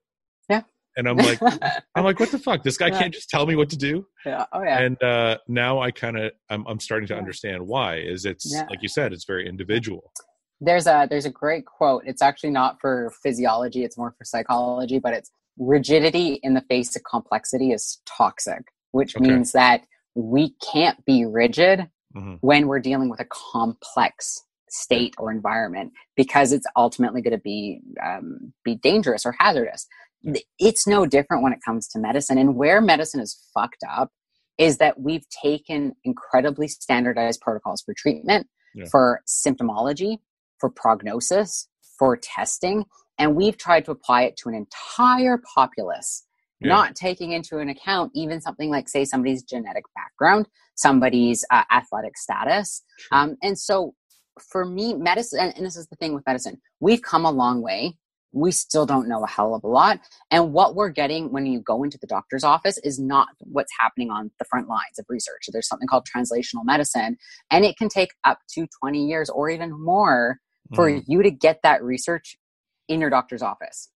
And I'm like, (laughs) I'm like, what the fuck? This guy Yeah. can't just tell me what to do yeah oh yeah and uh now i kind of I'm, I'm starting to Yeah. understand why is it's Yeah. like you said it's very individual there's a there's a great quote it's actually not for physiology it's more for psychology but it's rigidity in the face of complexity is toxic which Okay. means that we can't be rigid Mhm. when we're dealing with a complex state or environment because it's ultimately going to be um, be dangerous or hazardous it's no different when it comes to medicine and where medicine is fucked up is that we've taken incredibly standardized protocols for treatment Yeah. for symptomology for prognosis for testing and we've tried to apply it to an entire populace Yeah. not taking into an account even something like say somebody's genetic background somebody's uh, athletic status Sure. um, and so for me medicine and, and this is the thing with medicine we've come a long way we still don't know a hell of a lot and what we're getting when you go into the doctor's office is not what's happening on the front lines of research. There's something called translational medicine and it can take up to 20 years or even more for Mhm. you to get that research in your doctor's office.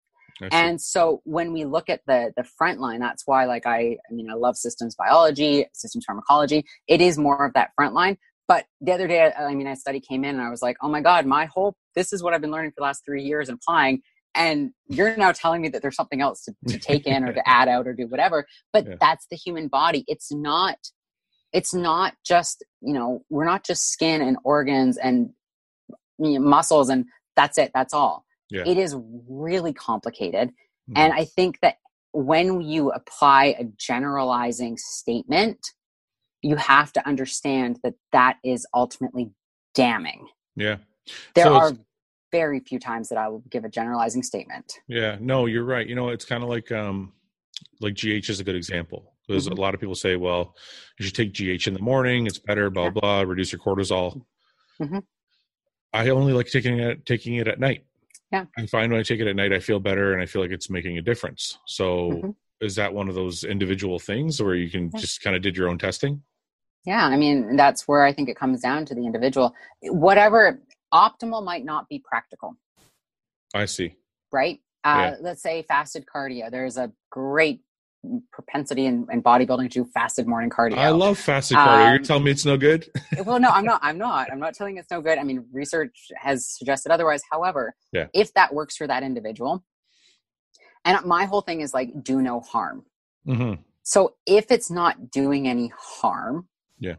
And so when we look at the the front line that's why like i i mean i love systems biology systems pharmacology. It is more of that front line but the other day i I mean a study came in and i was like oh my god my whole this is what i've been learning for the last three years and applying and you're now telling me that there's something else to, to take in or (laughs) to add out or do whatever but Yeah. that's the human body it's not it's not just you know we're not just skin and organs and you know, muscles and that's it that's all Yeah. it is really complicated Mhm. and i think that when you apply a generalizing statement you have to understand that that is ultimately damning yeah there So are very few times that i will give a generalizing statement yeah no you're right you know it's kind of like um like gh is a good example because Mhm. a lot of people say well you should take gh in the morning it's better blah Yeah. blah reduce your cortisol Mhm. i only like taking it taking it at night Yeah. i find when i take it at night i feel better and i feel like it's making a difference so Mhm. is that one of those individual things where you can Yeah. just kind of did your own testing yeah i mean that's where i think it comes down to the individual whatever optimal might not be practical i see right uh, Yeah. let's say fasted cardio there's a great propensity in, and bodybuilding to do fasted morning cardio. I love fasted cardio. Um, You're telling me it's no good? well, no, I'm not. I'm not. I'm not telling it's no good. I mean, research has suggested otherwise. However, Yeah. if that works for that individual, and my whole thing is like, do no harm. hmm So if it's not doing any harm, Yeah.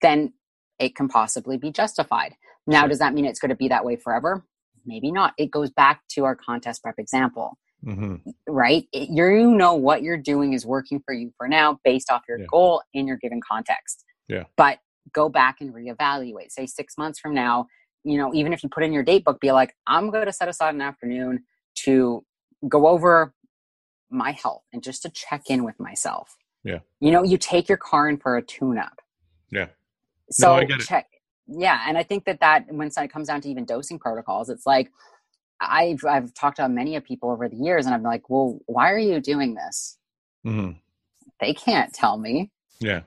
then it can possibly be justified. Now, does that mean it's going to be that way forever? Maybe not. It goes back to our contest prep example, hmm right? It, you know what you're doing is working for you for now based off your Yeah. goal in your given context. Yeah. But go back and reevaluate. Say six months from now, you know, even if you put in your date book, be like, I'm going to set aside an afternoon to go over my health and just to check in with myself. Yeah. You know, you take your car in for a tune up. Yeah. So I get it. check. Yeah, and I think that that when it comes down to even dosing protocols, it's like I've I've talked to many of people over the years, and I'm like, well, why are you doing this? hmm They can't tell me. Yeah.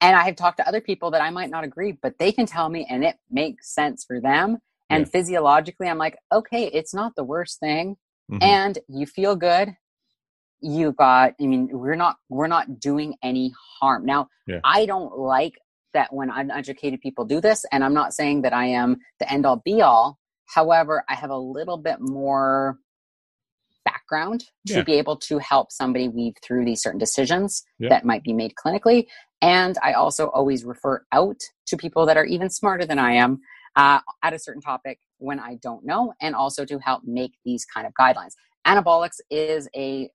And I have talked to other people that I might not agree, but they can tell me, and it makes sense for them. And Yeah. physiologically, I'm like, okay, it's not the worst thing, Mhm. and you feel good. You got. I mean, we're not we're not doing any harm now. Yeah. I don't like that when uneducated people do this, and I'm not saying that I am the end all be all. However, I have a little bit more background to Yeah. be able to help somebody weave through these certain decisions Yeah. that might be made clinically. And I also always refer out to people that are even smarter than I am uh, at a certain topic when I don't know, and also to help make these kind of guidelines. Anabolics is a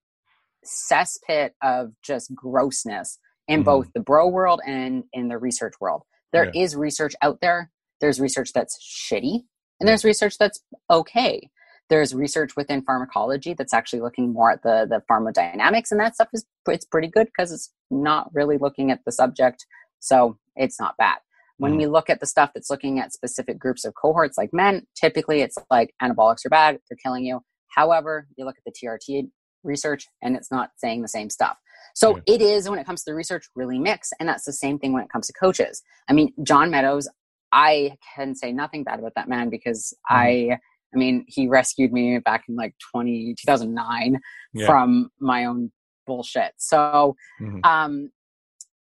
cesspit of just grossness in Mhm. both the bro world and in the research world. There is research out there. There's research that's shitty, and there's research that's okay. There's research within pharmacology that's actually looking more at the the pharmacodynamics, and that stuff is it's pretty good because it's not really looking at the subject, so it's not bad. When we look at the stuff that's looking at specific groups of cohorts, like men, typically it's like anabolics are bad, they're killing you. However, you look at the TRT research, and it's not saying the same stuff. So Yeah. it is when it comes to the research really mixed, and that's the same thing when it comes to coaches. I mean, John Meadows, I can say nothing bad about that man because I, I mean, he rescued me back in like 20, 2009 Yeah. from my own bullshit. So, Mhm. um,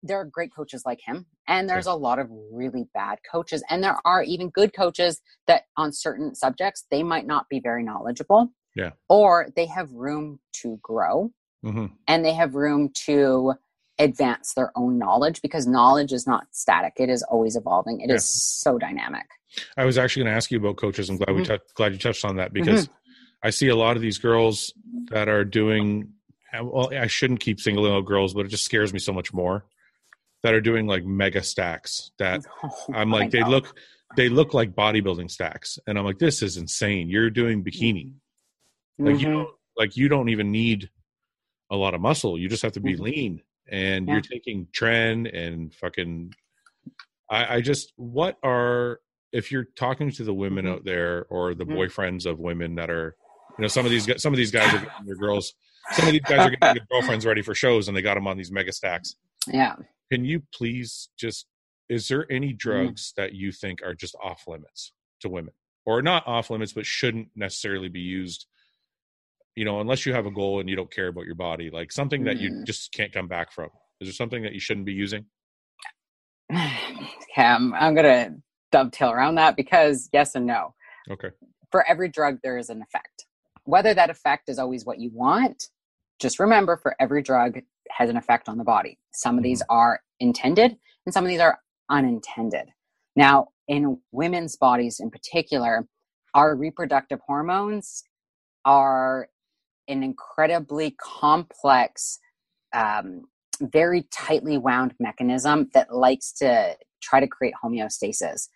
there are great coaches like him, and there's a lot of really bad coaches, and there are even good coaches that on certain subjects they might not be very knowledgeable, Yeah. or they have room to grow Mhm. and they have room to advance their own knowledge because knowledge is not static it is always evolving It is Yeah. so dynamic I was actually going to ask you about coaches. I'm glad we Mhm. tou- glad you touched on that because I see a lot of these girls that are doing. Well, I shouldn't keep singling out girls, but it just scares me so much more. That are doing like mega stacks. That (laughs) I'm like they look they look like bodybuilding stacks, and I'm like this is insane. You're doing bikini. Like you Mhm. don't like you don't even need a lot of muscle. You just have to be Mhm. lean, and Yeah. you're taking tren and fucking. I, I just what are if you're talking to the women Mhm. out there or the Mhm. boyfriends of women that are, you know, some of these some of these guys are getting their girls, some of these guys are getting their (laughs) girlfriends ready for shows, and they got them on these mega stacks. yeah Can you please just? Is there any drugs that you think are just off limits to women, or not off limits, but shouldn't necessarily be used? You know, unless you have a goal and you don't care about your body, like something that you Mm. just can't come back from. Is there something that you shouldn't be using? (sighs) okay I'm, I'm gonna dovetail around that because yes and no Okay. for every drug there is an effect whether that effect is always what you want just remember for every drug has an effect on the body some of these are intended and some of these are unintended now in women's bodies in particular our reproductive hormones are an incredibly complex um, very tightly wound mechanism that likes to try to create homeostasis.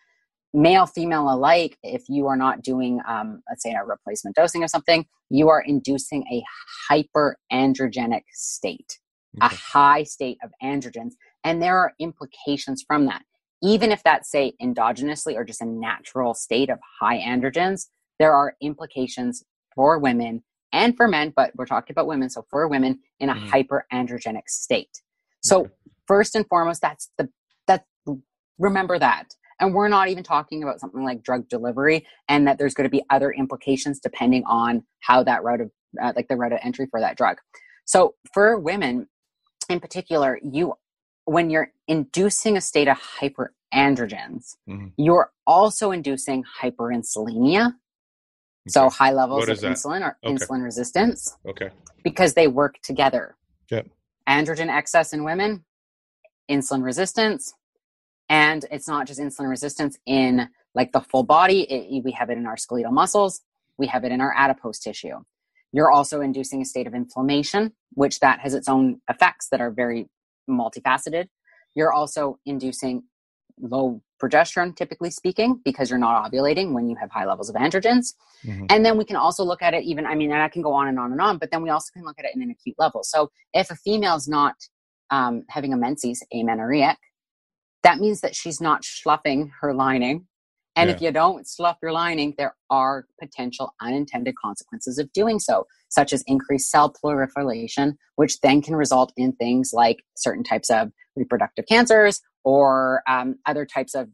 Male female alike if you are not doing um, let's say a replacement dosing of something you are inducing a hyperandrogenic state a high state of androgens and there are implications from that. Even if that's say endogenously or just a natural state of high androgens there are implications for women and for men but we're talking about women so for women in a Mhm. hyperandrogenic state so first and foremost that's the that remember that and we're not even talking about something like drug delivery and that there's going to be other implications depending on how that route of uh, like the route of entry for that drug So for women in particular, you when you're inducing a state of hyperandrogens, mm-hmm. you're also inducing hyperinsulinemia. So high levels of insulin or okay. insulin resistance. Okay. Because they work together. Yep. Androgen excess in women, insulin resistance, and it's not just insulin resistance in like the full body. It, we have it in our skeletal muscles. We have it in our adipose tissue. You're also inducing a state of inflammation, which that has its own effects that are very multifaceted. You're also inducing low progesterone, typically speaking, because you're not ovulating when you have high levels of androgens. Mm-hmm. And then we can also look at it even, I mean, and I can go on and on and on, but then we also can look at it in an acute level. So if a female is not um, having a menses, amenorrheic, that means that she's not sloughing her lining and yeah. if you don't slough your lining, there are potential unintended consequences of doing so, such as increased cell proliferation, which then can result in things like certain types of reproductive cancers or um, other types of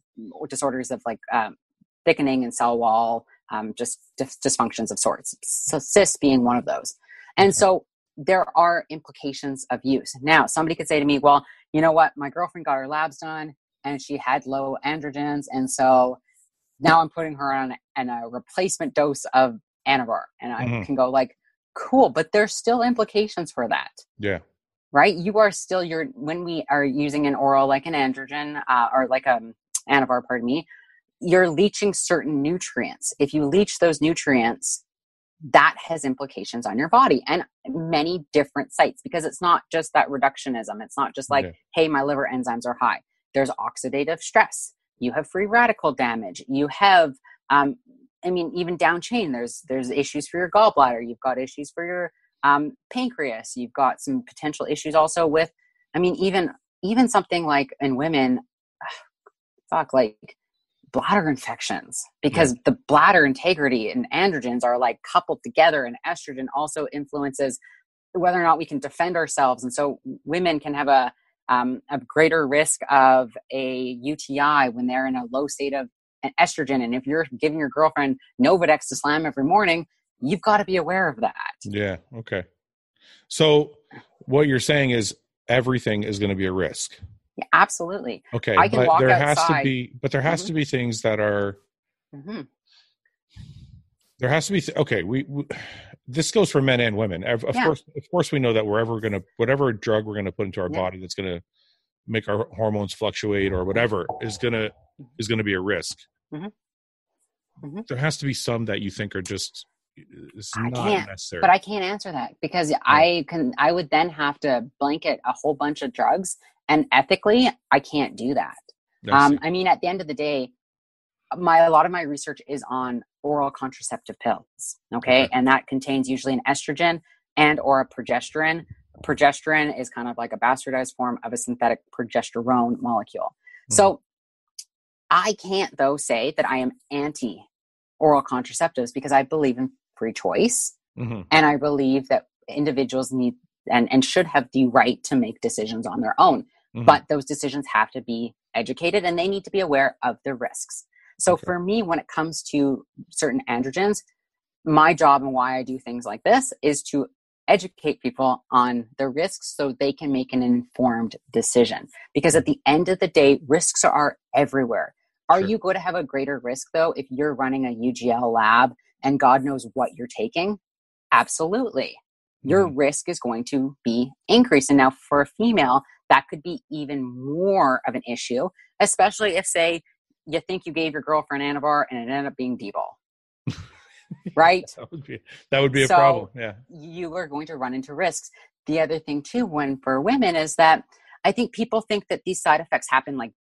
disorders of like um, thickening and cell wall, um, just dysfunctions of sorts. So cysts being one of those. And so there are implications of use. Now, somebody could say to me, well, you know what? My girlfriend got her labs done and she had low androgens. And so now I'm putting her on, on a replacement dose of Anavar. And I mm-hmm. can go like, cool, but there's still implications for that. Yeah. Right? You are still your when we are using an oral like an androgen uh, or like a um, Anavar, pardon me, you're leaching certain nutrients. If you leach those nutrients, that has implications on your body and many different sites because it's not just that reductionism. It's not just like, yeah. hey, my liver enzymes are high. There's oxidative stress you have free radical damage you have um, i mean even down chain there's there's issues for your gallbladder you've got issues for your um, pancreas you've got some potential issues also with i mean even even something like in women (sighs) fuck like bladder infections because yeah. the bladder integrity and androgens are like coupled together and estrogen also influences whether or not we can defend ourselves and so women can have a um, a greater risk of a UTI when they're in a low state of estrogen. And if you're giving your girlfriend Nolvadex to slam every morning, you've got to be aware of that. Yeah. Okay. So what you're saying is everything is going to be a risk. Yeah, absolutely. Okay. I can but walk there outside. has to be, but there has mm-hmm. to be things that are, mm-hmm. there has to be, th- okay. We, we, this goes for men and women. Of, yeah. course, of course, we know that wherever going to whatever drug we're going to put into our yeah. body that's going to make our hormones fluctuate or whatever is going to is going to be a risk. Mm-hmm. Mm-hmm. There has to be some that you think are just it's I can't, necessary. But I can't answer that because yeah. I can. I would then have to blanket a whole bunch of drugs, and ethically, I can't do that. Um, I mean, at the end of the day, my a lot of my research is on oral contraceptive pills okay? okay, and that contains usually an estrogen and or a progesterone progesterone is kind of like a bastardized form of a synthetic progesterone molecule mm-hmm. so i can't though say that i am anti oral contraceptives because i believe in free choice mm-hmm. and i believe that individuals need and, and should have the right to make decisions on their own mm-hmm. but those decisions have to be educated and they need to be aware of the risks so okay. for me, when it comes to certain androgens, my job and why I do things like this is to educate people on the risks so they can make an informed decision. Because at the end of the day, risks are everywhere. Are sure. you going to have a greater risk though if you're running a UGL lab and God knows what you're taking? Absolutely. Your mm risk is going to be increased. And now for a female, that could be even more of an issue, especially if, say, you think you gave your girlfriend Anavar and it ended up being D-bol. (laughs) right? that would be that would be a so problem. Yeah. You are going to run into risks. The other thing too, when for women is that I think people think that these side effects happen like.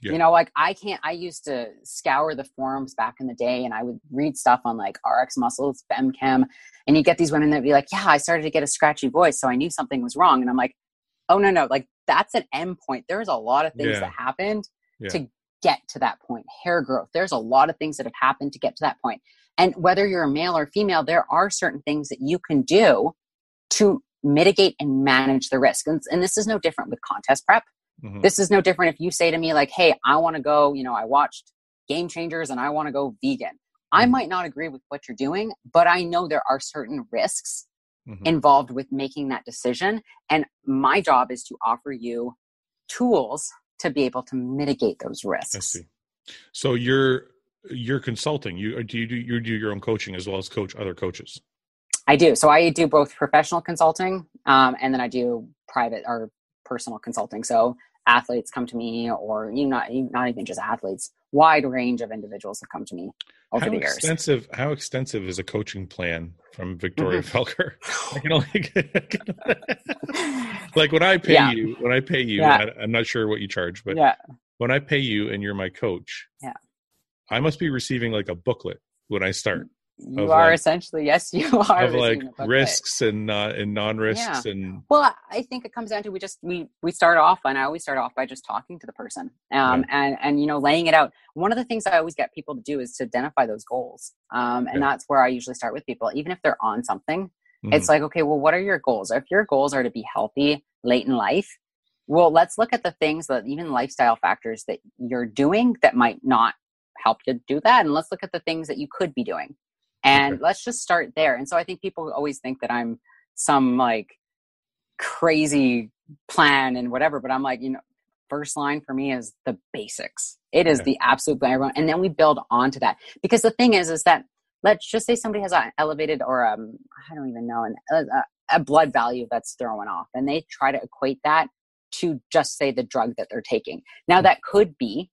Yeah. You know, like I can't I used to scour the forums back in the day and I would read stuff on like RX muscles, femchem, and you get these women that be like, Yeah, I started to get a scratchy voice, so I knew something was wrong. And I'm like, Oh no, no, like that's an end point. There's a lot of things yeah. that happened yeah. to get to that point. Hair growth. There's a lot of things that have happened to get to that point. And whether you're a male or female, there are certain things that you can do to mitigate and manage the risk. And, and this is no different with contest prep. Mm-hmm. This is no different if you say to me, like, hey, I want to go, you know, I watched Game Changers and I want to go vegan. I mm-hmm. might not agree with what you're doing, but I know there are certain risks mm-hmm. involved with making that decision. And my job is to offer you tools to be able to mitigate those risks. I see. So you're you're consulting. You do you do you do your own coaching as well as coach other coaches. I do. So I do both professional consulting um, and then I do private or personal consulting. So athletes come to me, or you know, not not even just athletes. Wide range of individuals have come to me over how the years. Extensive. How extensive is a coaching plan from Victoria mm-hmm. Felkar? (laughs) I can only (laughs) like when I pay yeah. you. When I pay you, yeah. I, am not sure what you charge, but yeah. when I pay you and you're my coach, yeah, I must be receiving like a booklet when I start you are like, essentially yes (laughs) you are of like risks and uh, and non-risks yeah. and well i think it comes down to we just we we start off and i always start off by just talking to the person um yeah. and and you know laying it out one of the things i always get people to do is to identify those goals um and yeah. that's where i usually start with people even if they're on something mm-hmm. it's like okay well what are your goals if your goals are to be healthy late in life well let's look at the things that even lifestyle factors that you're doing that might not help to do that and let's look at the things that you could be doing and okay. let's just start there. And so i think people always think that i'm some like crazy plan and whatever but i'm like you know first line for me is the basics. It is the absolute everyone and then we build onto that. Because the thing is is that let's just say somebody has an elevated or um i don't even know an, a, a blood value that's throwing off and they try to equate that to just say the drug that they're taking. Now mm. that could be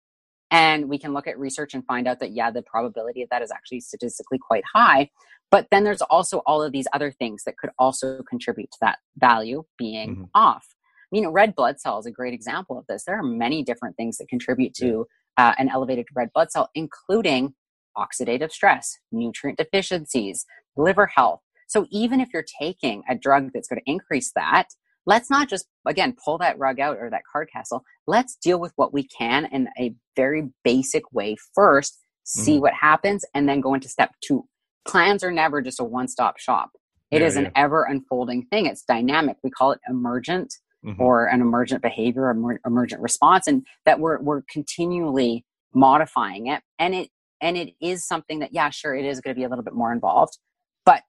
and we can look at research and find out that, yeah, the probability of that is actually statistically quite high. But then there's also all of these other things that could also contribute to that value being mm-hmm. off. You know, red blood cell is a great example of this. There are many different things that contribute to uh, an elevated red blood cell, including oxidative stress, nutrient deficiencies, liver health. So even if you're taking a drug that's going to increase that, let's not just again pull that rug out or that card castle. Let's deal with what we can in a very basic way first see mm-hmm. what happens and then go into step two. Plans are never just a one-stop shop. It yeah, is an yeah. ever unfolding thing. It's dynamic. We call it emergent mm-hmm. or an emergent behavior or emergent response and that we're we're continually modifying it. And it and it is something that yeah sure it is going to be a little bit more involved but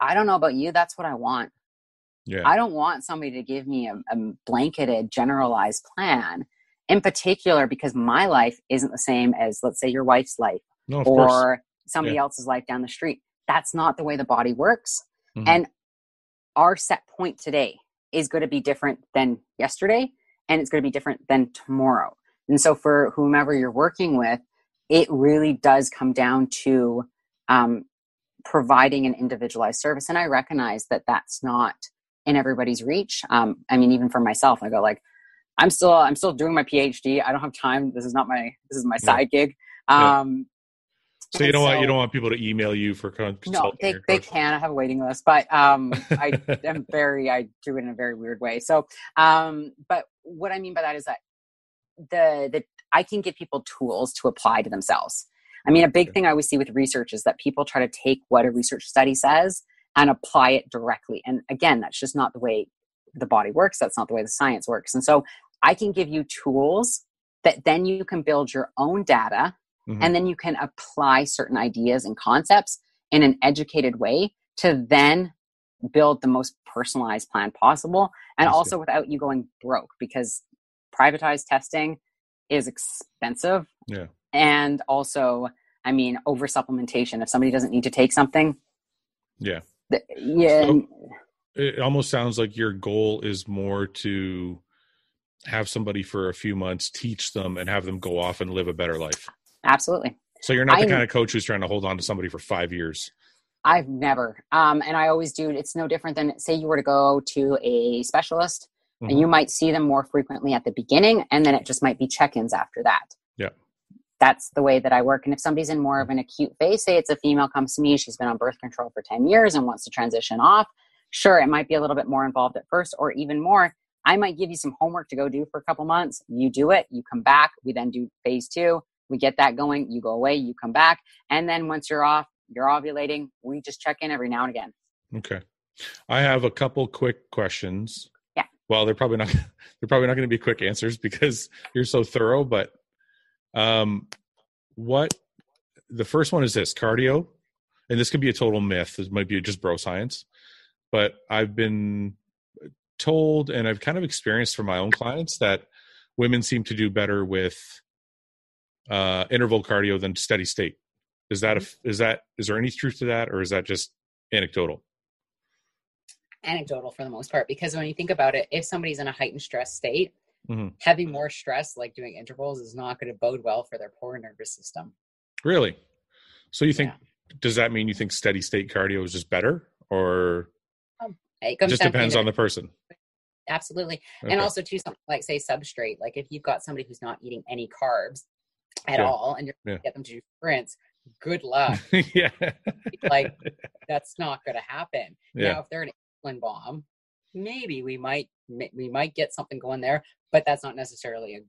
i don't know about you. That's what i want yeah. I don't want somebody to give me a, a blanketed, generalized plan in particular because my life isn't the same as, let's say, your wife's life no, or course. somebody yeah. else's life down the street. That's not the way the body works. Mm-hmm. And our set point today is going to be different than yesterday and it's going to be different than tomorrow. And so, for whomever you're working with, it really does come down to um, providing an individualized service. And I recognize that that's not in everybody's reach. Um, I mean, even for myself, I go like, I'm still I'm still doing my PhD. I don't have time. This is not my this is my side yeah. gig. Um, yeah. So you don't so, want you don't want people to email you for consulting. No, they they can. I have a waiting list, but um, I (laughs) am very I do it in a very weird way. So, um, but what I mean by that is that the the I can give people tools to apply to themselves. I mean, a big okay. thing I always see with research is that people try to take what a research study says and apply it directly. And again, that's just not the way the body works. That's not the way the science works. And so I can give you tools that then you can build your own data mm-hmm. and then you can apply certain ideas and concepts in an educated way to then build the most personalized plan possible and also without you going broke because privatized testing is expensive. Yeah. And also, I mean, over supplementation. If somebody doesn't need to take something, yeah yeah so it almost sounds like your goal is more to have somebody for a few months teach them and have them go off and live a better life. Absolutely. So you're not the I, kind of coach who's trying to hold on to somebody for five years. I've never um, and i always do it's no different than say you were to go to a specialist mm-hmm. and you might see them more frequently at the beginning and then it just might be check-ins after that. Yeah that's the way that I work. And if somebody's in more of an acute phase, say it's a female comes to me, she's been on birth control for 10 years and wants to transition off, sure, it might be a little bit more involved at first, or even more. I might give you some homework to go do for a couple months. You do it, you come back, we then do phase two, we get that going, you go away, you come back. And then once you're off, you're ovulating, we just check in every now and again. Okay. I have a couple quick questions. Yeah. Well, they're probably not (laughs) they're probably not going to be quick answers because you're so thorough, but um, what the first one is this cardio, and this could be a total myth. This might be just bro science. but I've been told and I've kind of experienced from my own clients that women seem to do better with uh, interval cardio than steady state. Is that a, Mm-hmm. is that is there any truth to that, or is that just anecdotal? Anecdotal for the most part, because when you think about it, if somebody's in a heightened stress state, Mhm. having more stress, like doing intervals, is not going to bode well for their poor nervous system. Really? So you think does that mean you think steady state cardio is just better, or It it just depends on the person? (laughs) absolutely Okay. and also too something like say substrate like if you've got somebody who's not eating any carbs at Yeah. all and you're Yeah. to get them to do sprints good luck (laughs) yeah, like that's not going to happen yeah, now if they're an insulin bomb maybe we might we might get something going there but that's not necessarily a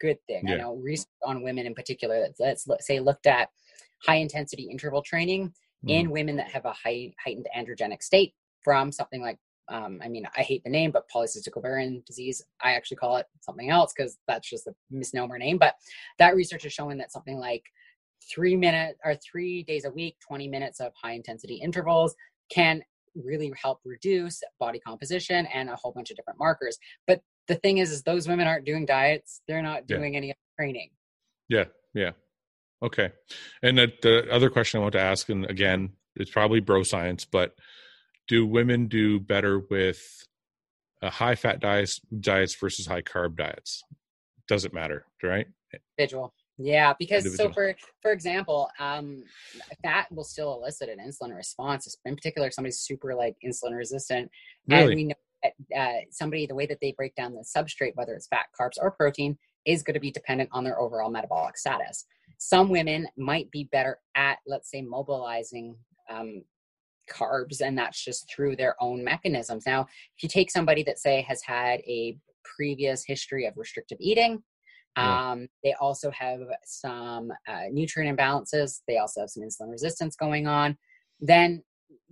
good thing i know research on women in particular that's let's say looked at high intensity interval training Mhm. in women that have a high heightened androgenic state from something like um, I mean, I hate the name, but polycystic ovarian disease. I actually call it something else because that's just a misnomer name. But that research is showing that something like three minutes or three days a week, 20 minutes of high intensity intervals can really help reduce body composition and a whole bunch of different markers. But the thing is, is those women aren't doing diets. They're not Yeah. doing any training. yeah, yeah. Okay. And the, the other question I want to ask, and again, it's probably bro science, but do women do better with uh, high fat diets diets versus high carb diets? Doesn't matter, right? individual yeah because so for for example um fat will still elicit an insulin response in particular if somebody's super like insulin resistant. And we know that uh, somebody the way that they break down the substrate whether it's fat carbs or protein is going to be dependent on their overall metabolic status. Some women might be better at let's say mobilizing um, carbs and that's just through their own mechanisms. Now if you take somebody that say has had a previous history of restrictive eating Yeah. um, they also have some uh, nutrient imbalances they also have some insulin resistance going on then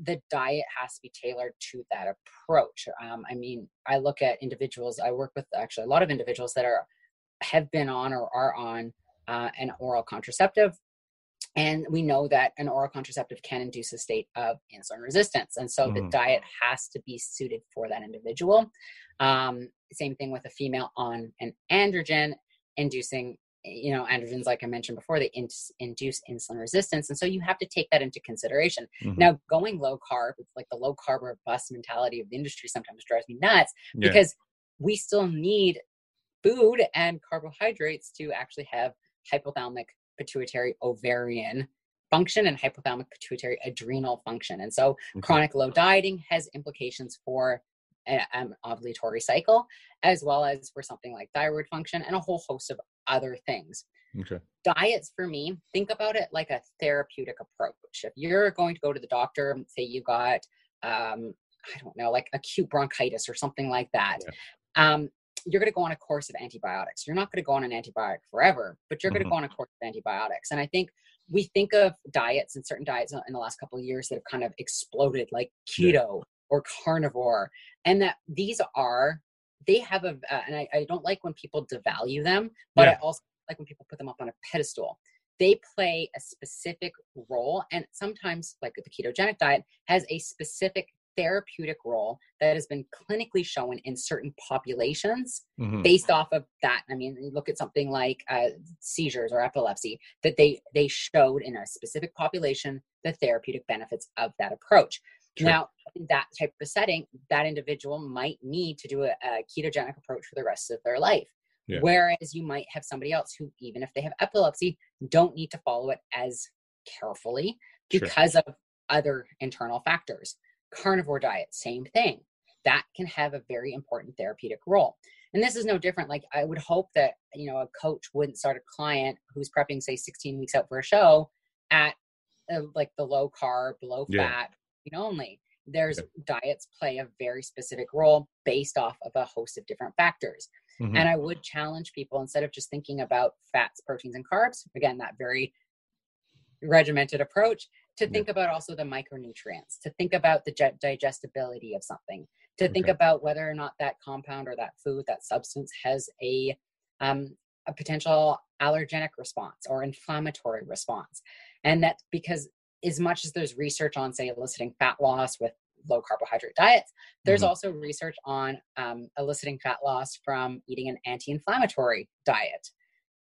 the diet has to be tailored to that approach um, i mean i look at individuals i work with actually a lot of individuals that are have been on or are on uh, an oral contraceptive and we know that an oral contraceptive can induce a state of insulin resistance and so the Mhm. diet has to be suited for that individual um, same thing with a female on an androgen inducing you know androgens like i mentioned before they in- induce insulin resistance and so you have to take that into consideration Mhm. now going low carb it's like the low carb or bust mentality of the industry sometimes drives me nuts Yeah. because we still need food and carbohydrates to actually have hypothalamic pituitary ovarian function and hypothalamic pituitary adrenal function and so Okay. chronic low dieting has implications for an ovulatory cycle as well as for something like thyroid function and a whole host of other things. Okay. diets for me think about it like a therapeutic approach. If you're going to go to the doctor say you got um i don't know like acute bronchitis or something like that um you're going to go on a course of antibiotics. You're not going to go on an antibiotic forever but you're going to go on a course of antibiotics. And i think we think of diets and certain diets in the last couple of years that have kind of exploded like Yeah. keto or carnivore and that these are they have a uh, and I, I don't like when people devalue them but i also like when people put them up on a pedestal. They play a specific role and sometimes like the ketogenic diet has a specific therapeutic role that has been clinically shown in certain populations Mhm. based off of that. I mean you look at something like uh, seizures or epilepsy that they they showed in a specific population the therapeutic benefits of that approach Sure. now in that type of setting that individual might need to do a, a ketogenic approach for the rest of their life Yeah. whereas you might have somebody else who even if they have epilepsy don't need to follow it as carefully Sure. because of other internal factors carnivore diet same thing that can have a very important therapeutic role and this is no different like i would hope that you know a coach wouldn't start a client who's prepping say 16 weeks out for a show at uh, like the low carb low fat know, only. There's diets play a very specific role based off of a host of different factors. Mhm. and i would challenge people instead of just thinking about fats proteins and carbs again that very regimented approach to Yeah. think about also the micronutrients to think about the ge- digestibility of something to think about whether or not that compound or that food that substance has a um, a potential allergenic response or inflammatory response. And that because as much as there's research on say eliciting fat loss with low carbohydrate diets. There's Mhm. also research on um, eliciting fat loss from eating an anti-inflammatory diet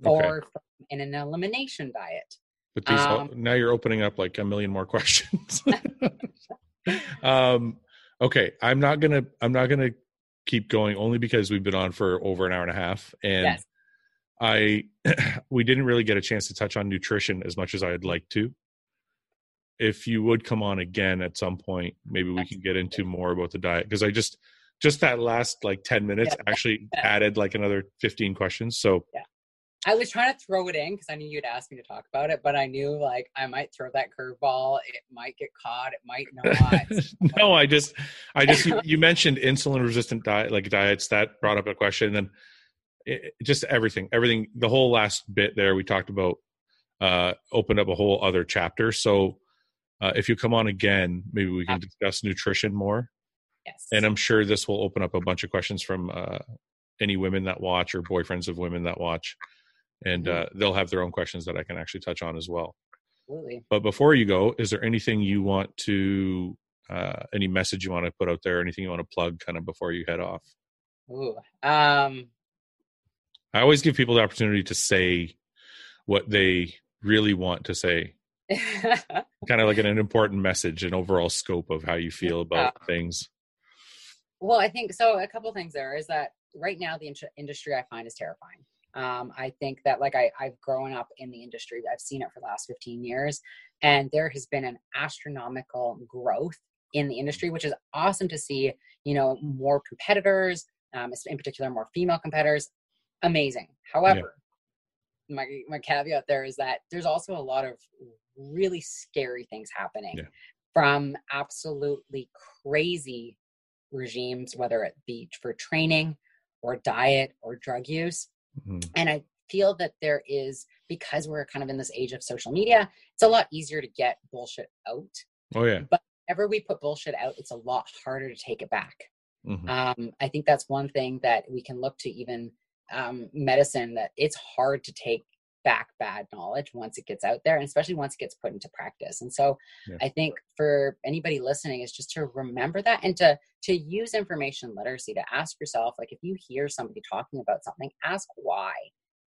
Okay. or from, in an elimination diet. But these Um, now you're opening up like a million more (laughs) questions. (laughs) um, okay, I'm not gonna I'm not gonna keep going only because we've been on for over an hour and a half, and Yes. I (clears throat) we didn't really get a chance to touch on nutrition as much as I'd like to. If you would come on again at some point, maybe we can get into more about the diet because I just just that last like 10 minutes Yeah. actually (laughs) added like another 15 questions. So yeah. I was trying to throw it in because I knew you'd ask me to talk about it, but I knew like I might throw that curveball. It might get caught. It might (laughs) not. no, I just, I just, you, you (laughs) mentioned insulin resistant diet, like diets that brought up a question. And then it, just everything, everything, the whole last bit there we talked about, uh, opened up a whole other chapter. So, uh, if you come on again, maybe we can discuss nutrition more. yes. And I'm sure this will open up a bunch of questions from, uh, any women that watch or boyfriends of women that watch. And, Mhm. uh, they'll have their own questions that I can actually touch on as well. Absolutely. But before you go, is there anything you want to, uh, any message you want to put out there, anything you want to plug kind of before you head off? Ooh. Um, I always give people the opportunity to say what they really want to say, (laughs) kind of like an, an important message, an overall scope of how you feel about things. well, I think so. A couple things there is that right now the in- industry I find is terrifying. Um, I think that like I, I've grown up in the industry, I've seen it for the last 15 years, and there has been an astronomical growth in the industry, which is awesome to see. You know, more competitors, um, in particular, more female competitors. Amazing. However, my my caveat there is that there's also a lot of really scary things happening Yeah. from absolutely crazy regimes, whether it be for training or diet or drug use. Mhm. And I feel that there is, because we're kind of in this age of social media, it's a lot easier to get bullshit out. Oh yeah. But ever we put bullshit out, it's a lot harder to take it back. Mhm. Um, I think that's one thing that we can look to even um, medicine that it's hard to take back bad knowledge once it gets out there and especially once it gets put into practice and so Yeah. i think for anybody listening is just to remember that and to to use information literacy to ask yourself like if you hear somebody talking about something ask why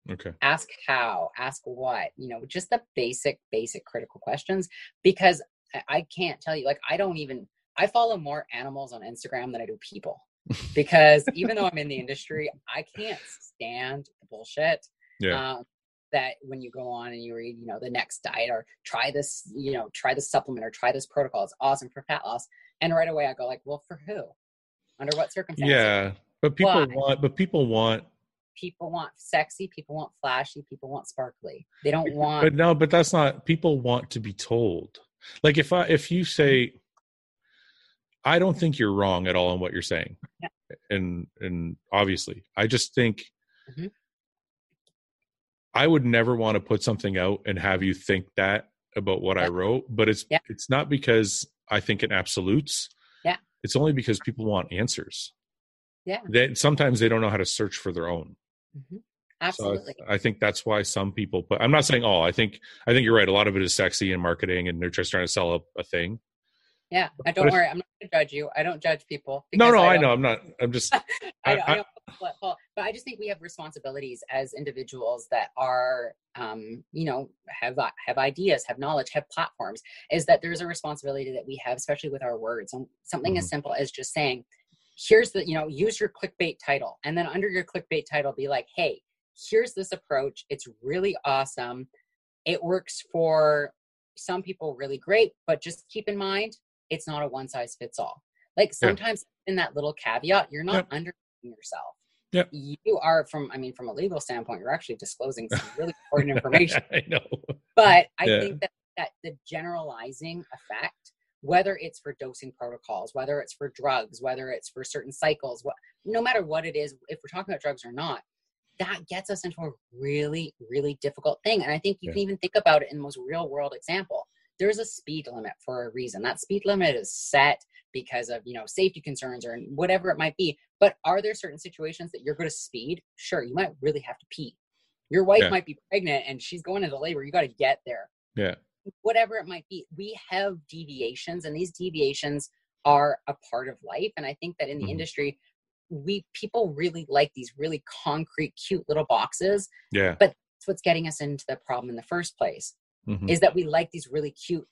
Okay. ask how ask what you know just the basic basic critical questions because I, I can't tell you like i don't even i follow more animals on instagram than i do people (laughs) because even though i'm in the industry i can't stand the bullshit Yeah. um, that when you go on and you read you know the next diet or try this you know try this supplement or try this protocol it's awesome for fat loss and right away i go like well for who under what circumstances yeah. But people Why? want, but people want, people want sexy people want flashy people want sparkly they don't want but no, but that's not, people want to be told. Like if I, if you say, I don't think you're wrong at all in what you're saying. Yeah. And, and obviously, I just think Mhm. I would never want to put something out and have you think that about what I wrote, but it's Yeah. it's not because I think in absolutes. Yeah. It's only because people want answers. Yeah. That sometimes they don't know how to search for their own. Mhm. So I- absolutely I, think that's why some people put I'm not saying all. I think I think you're right. A lot of it is sexy and marketing and they're just trying to sell a, a thing. Yeah I don't if- worry i'm not going to judge you i don't judge people No, no, I, don't- know. I'm not I'm just (laughs) I, I- I, I- don't let but I just think we have responsibilities as individuals that are, um, you know, have uh, have ideas, have knowledge, have platforms. Is that there's a responsibility that we have, especially with our words, and something as simple as just saying, "Here's the," you know, use your clickbait title, and then under your clickbait title, be like, "Hey, here's this approach. It's really awesome. It works for some people really great, but just keep in mind, it's not a one size fits all." Like Yeah. sometimes in that little caveat, you're not Yep. under yourself. Yep. You are from, I mean, from a legal standpoint, you're actually disclosing some really (laughs) important information. I know. But I Yeah. think that, that the generalizing effect, whether it's for dosing protocols, whether it's for drugs, whether it's for certain cycles, what, no matter what it is, if we're talking about drugs or not, that gets us into a really, really difficult thing. And I think you Yeah. can even think about it in the most real world example. There's a speed limit for a reason. That speed limit is set because of you know safety concerns or whatever it might be. But are there certain situations that you're going to speed? Sure, you might really have to pee. Your wife Yeah. might be pregnant and she's going into labor. You got to get there Yeah. whatever it might be we have deviations and these deviations are a part of life. And I think that in the Mhm. industry, we people really like these really concrete, cute little boxes. Yeah. But that's what's getting us into the problem in the first place Mhm. is that we like these really cute,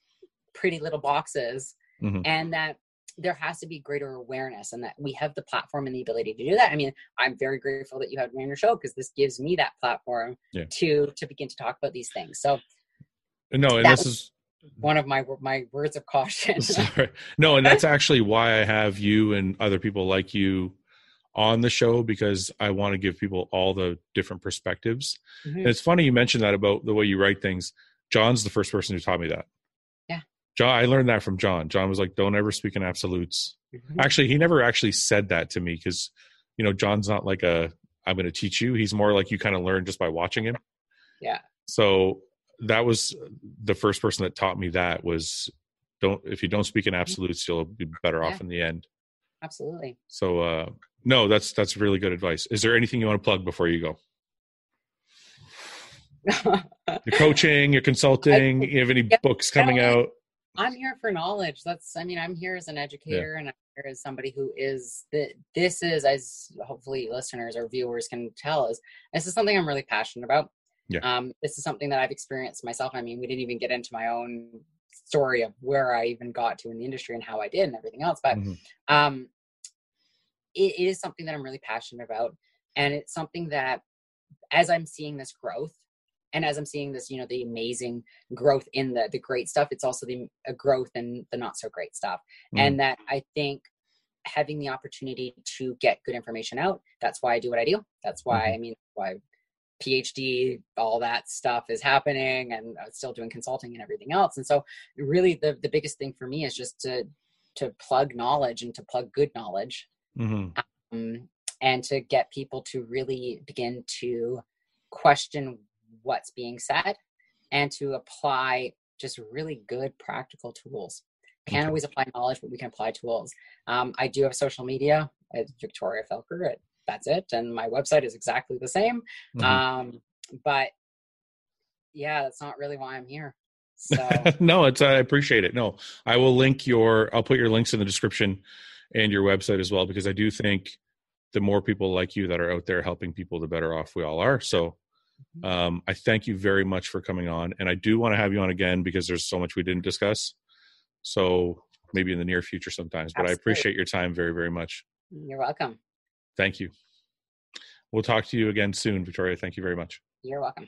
pretty little boxes, Mhm. and that there has to be greater awareness and that we have the platform and the ability to do that. I mean, I'm very grateful that you had me on your show because this gives me that platform Yeah. to to begin to talk about these things. So No, and this is one of my my words of caution. (laughs) (laughs) Sorry. No, and that's actually why I have you and other people like you on the show because I want to give people all the different perspectives. Mhm. And it's funny you mentioned that about the way you write things. John's the first person who taught me that. Yeah. John, I learned that from John. John was like, "Don't ever speak in absolutes." Mhm. Actually, he never actually said that to me because, you know, John's not like a "I'm going to teach you." He's more like you kind of learn just by watching him. Yeah. So that was the first person that taught me that was don't if you don't speak in absolutes, you'll be better off Yeah. in the end. Absolutely. So uh no, that's that's really good advice. Is there anything you want to plug before you go? (laughs) Your coaching, your consulting, you have any Yeah, books coming I- out? I'm here for knowledge. That's I mean, I'm here as an educator and I'm here as somebody who is that this is as hopefully listeners or viewers can tell is this is something I'm really passionate about. Yeah. Um, this is something that I've experienced myself. I mean, we didn't even get into my own story of where I even got to in the industry and how I did and everything else. But Mhm. um it, it is something that I'm really passionate about. And it's something that as I'm seeing this growth and as I'm seeing this, you know, the amazing growth in the the great stuff, it's also the a growth in the not so great stuff. Mhm. And that I think having the opportunity to get good information out, that's why I do what I do. That's why Mhm. I mean why PhD, all that stuff is happening and I'm still doing consulting and everything else. And so really the the biggest thing for me is just to to plug knowledge and to plug good knowledge Mhm. um, and to get people to really begin to question what's being said and to apply just really good practical tools. Can't always apply knowledge, but we can apply tools. Um, I do have social media. It's Victoria Felkar. It, that's it. And my website is exactly the same. Mhm. Um, but yeah, that's not really why I'm here. So (laughs) no, it's I appreciate it. No, I will link your I'll put your links in the description and your website as well because I do think the more people like you that are out there helping people, the better off we all are. So um, I thank you very much for coming on, and I do want to have you on again because there's so much we didn't discuss. So maybe in the near future sometimes. But I appreciate your time very very much. you're welcome. Thank you. We'll talk to you again soon, Victoria. Thank you very much. You're welcome.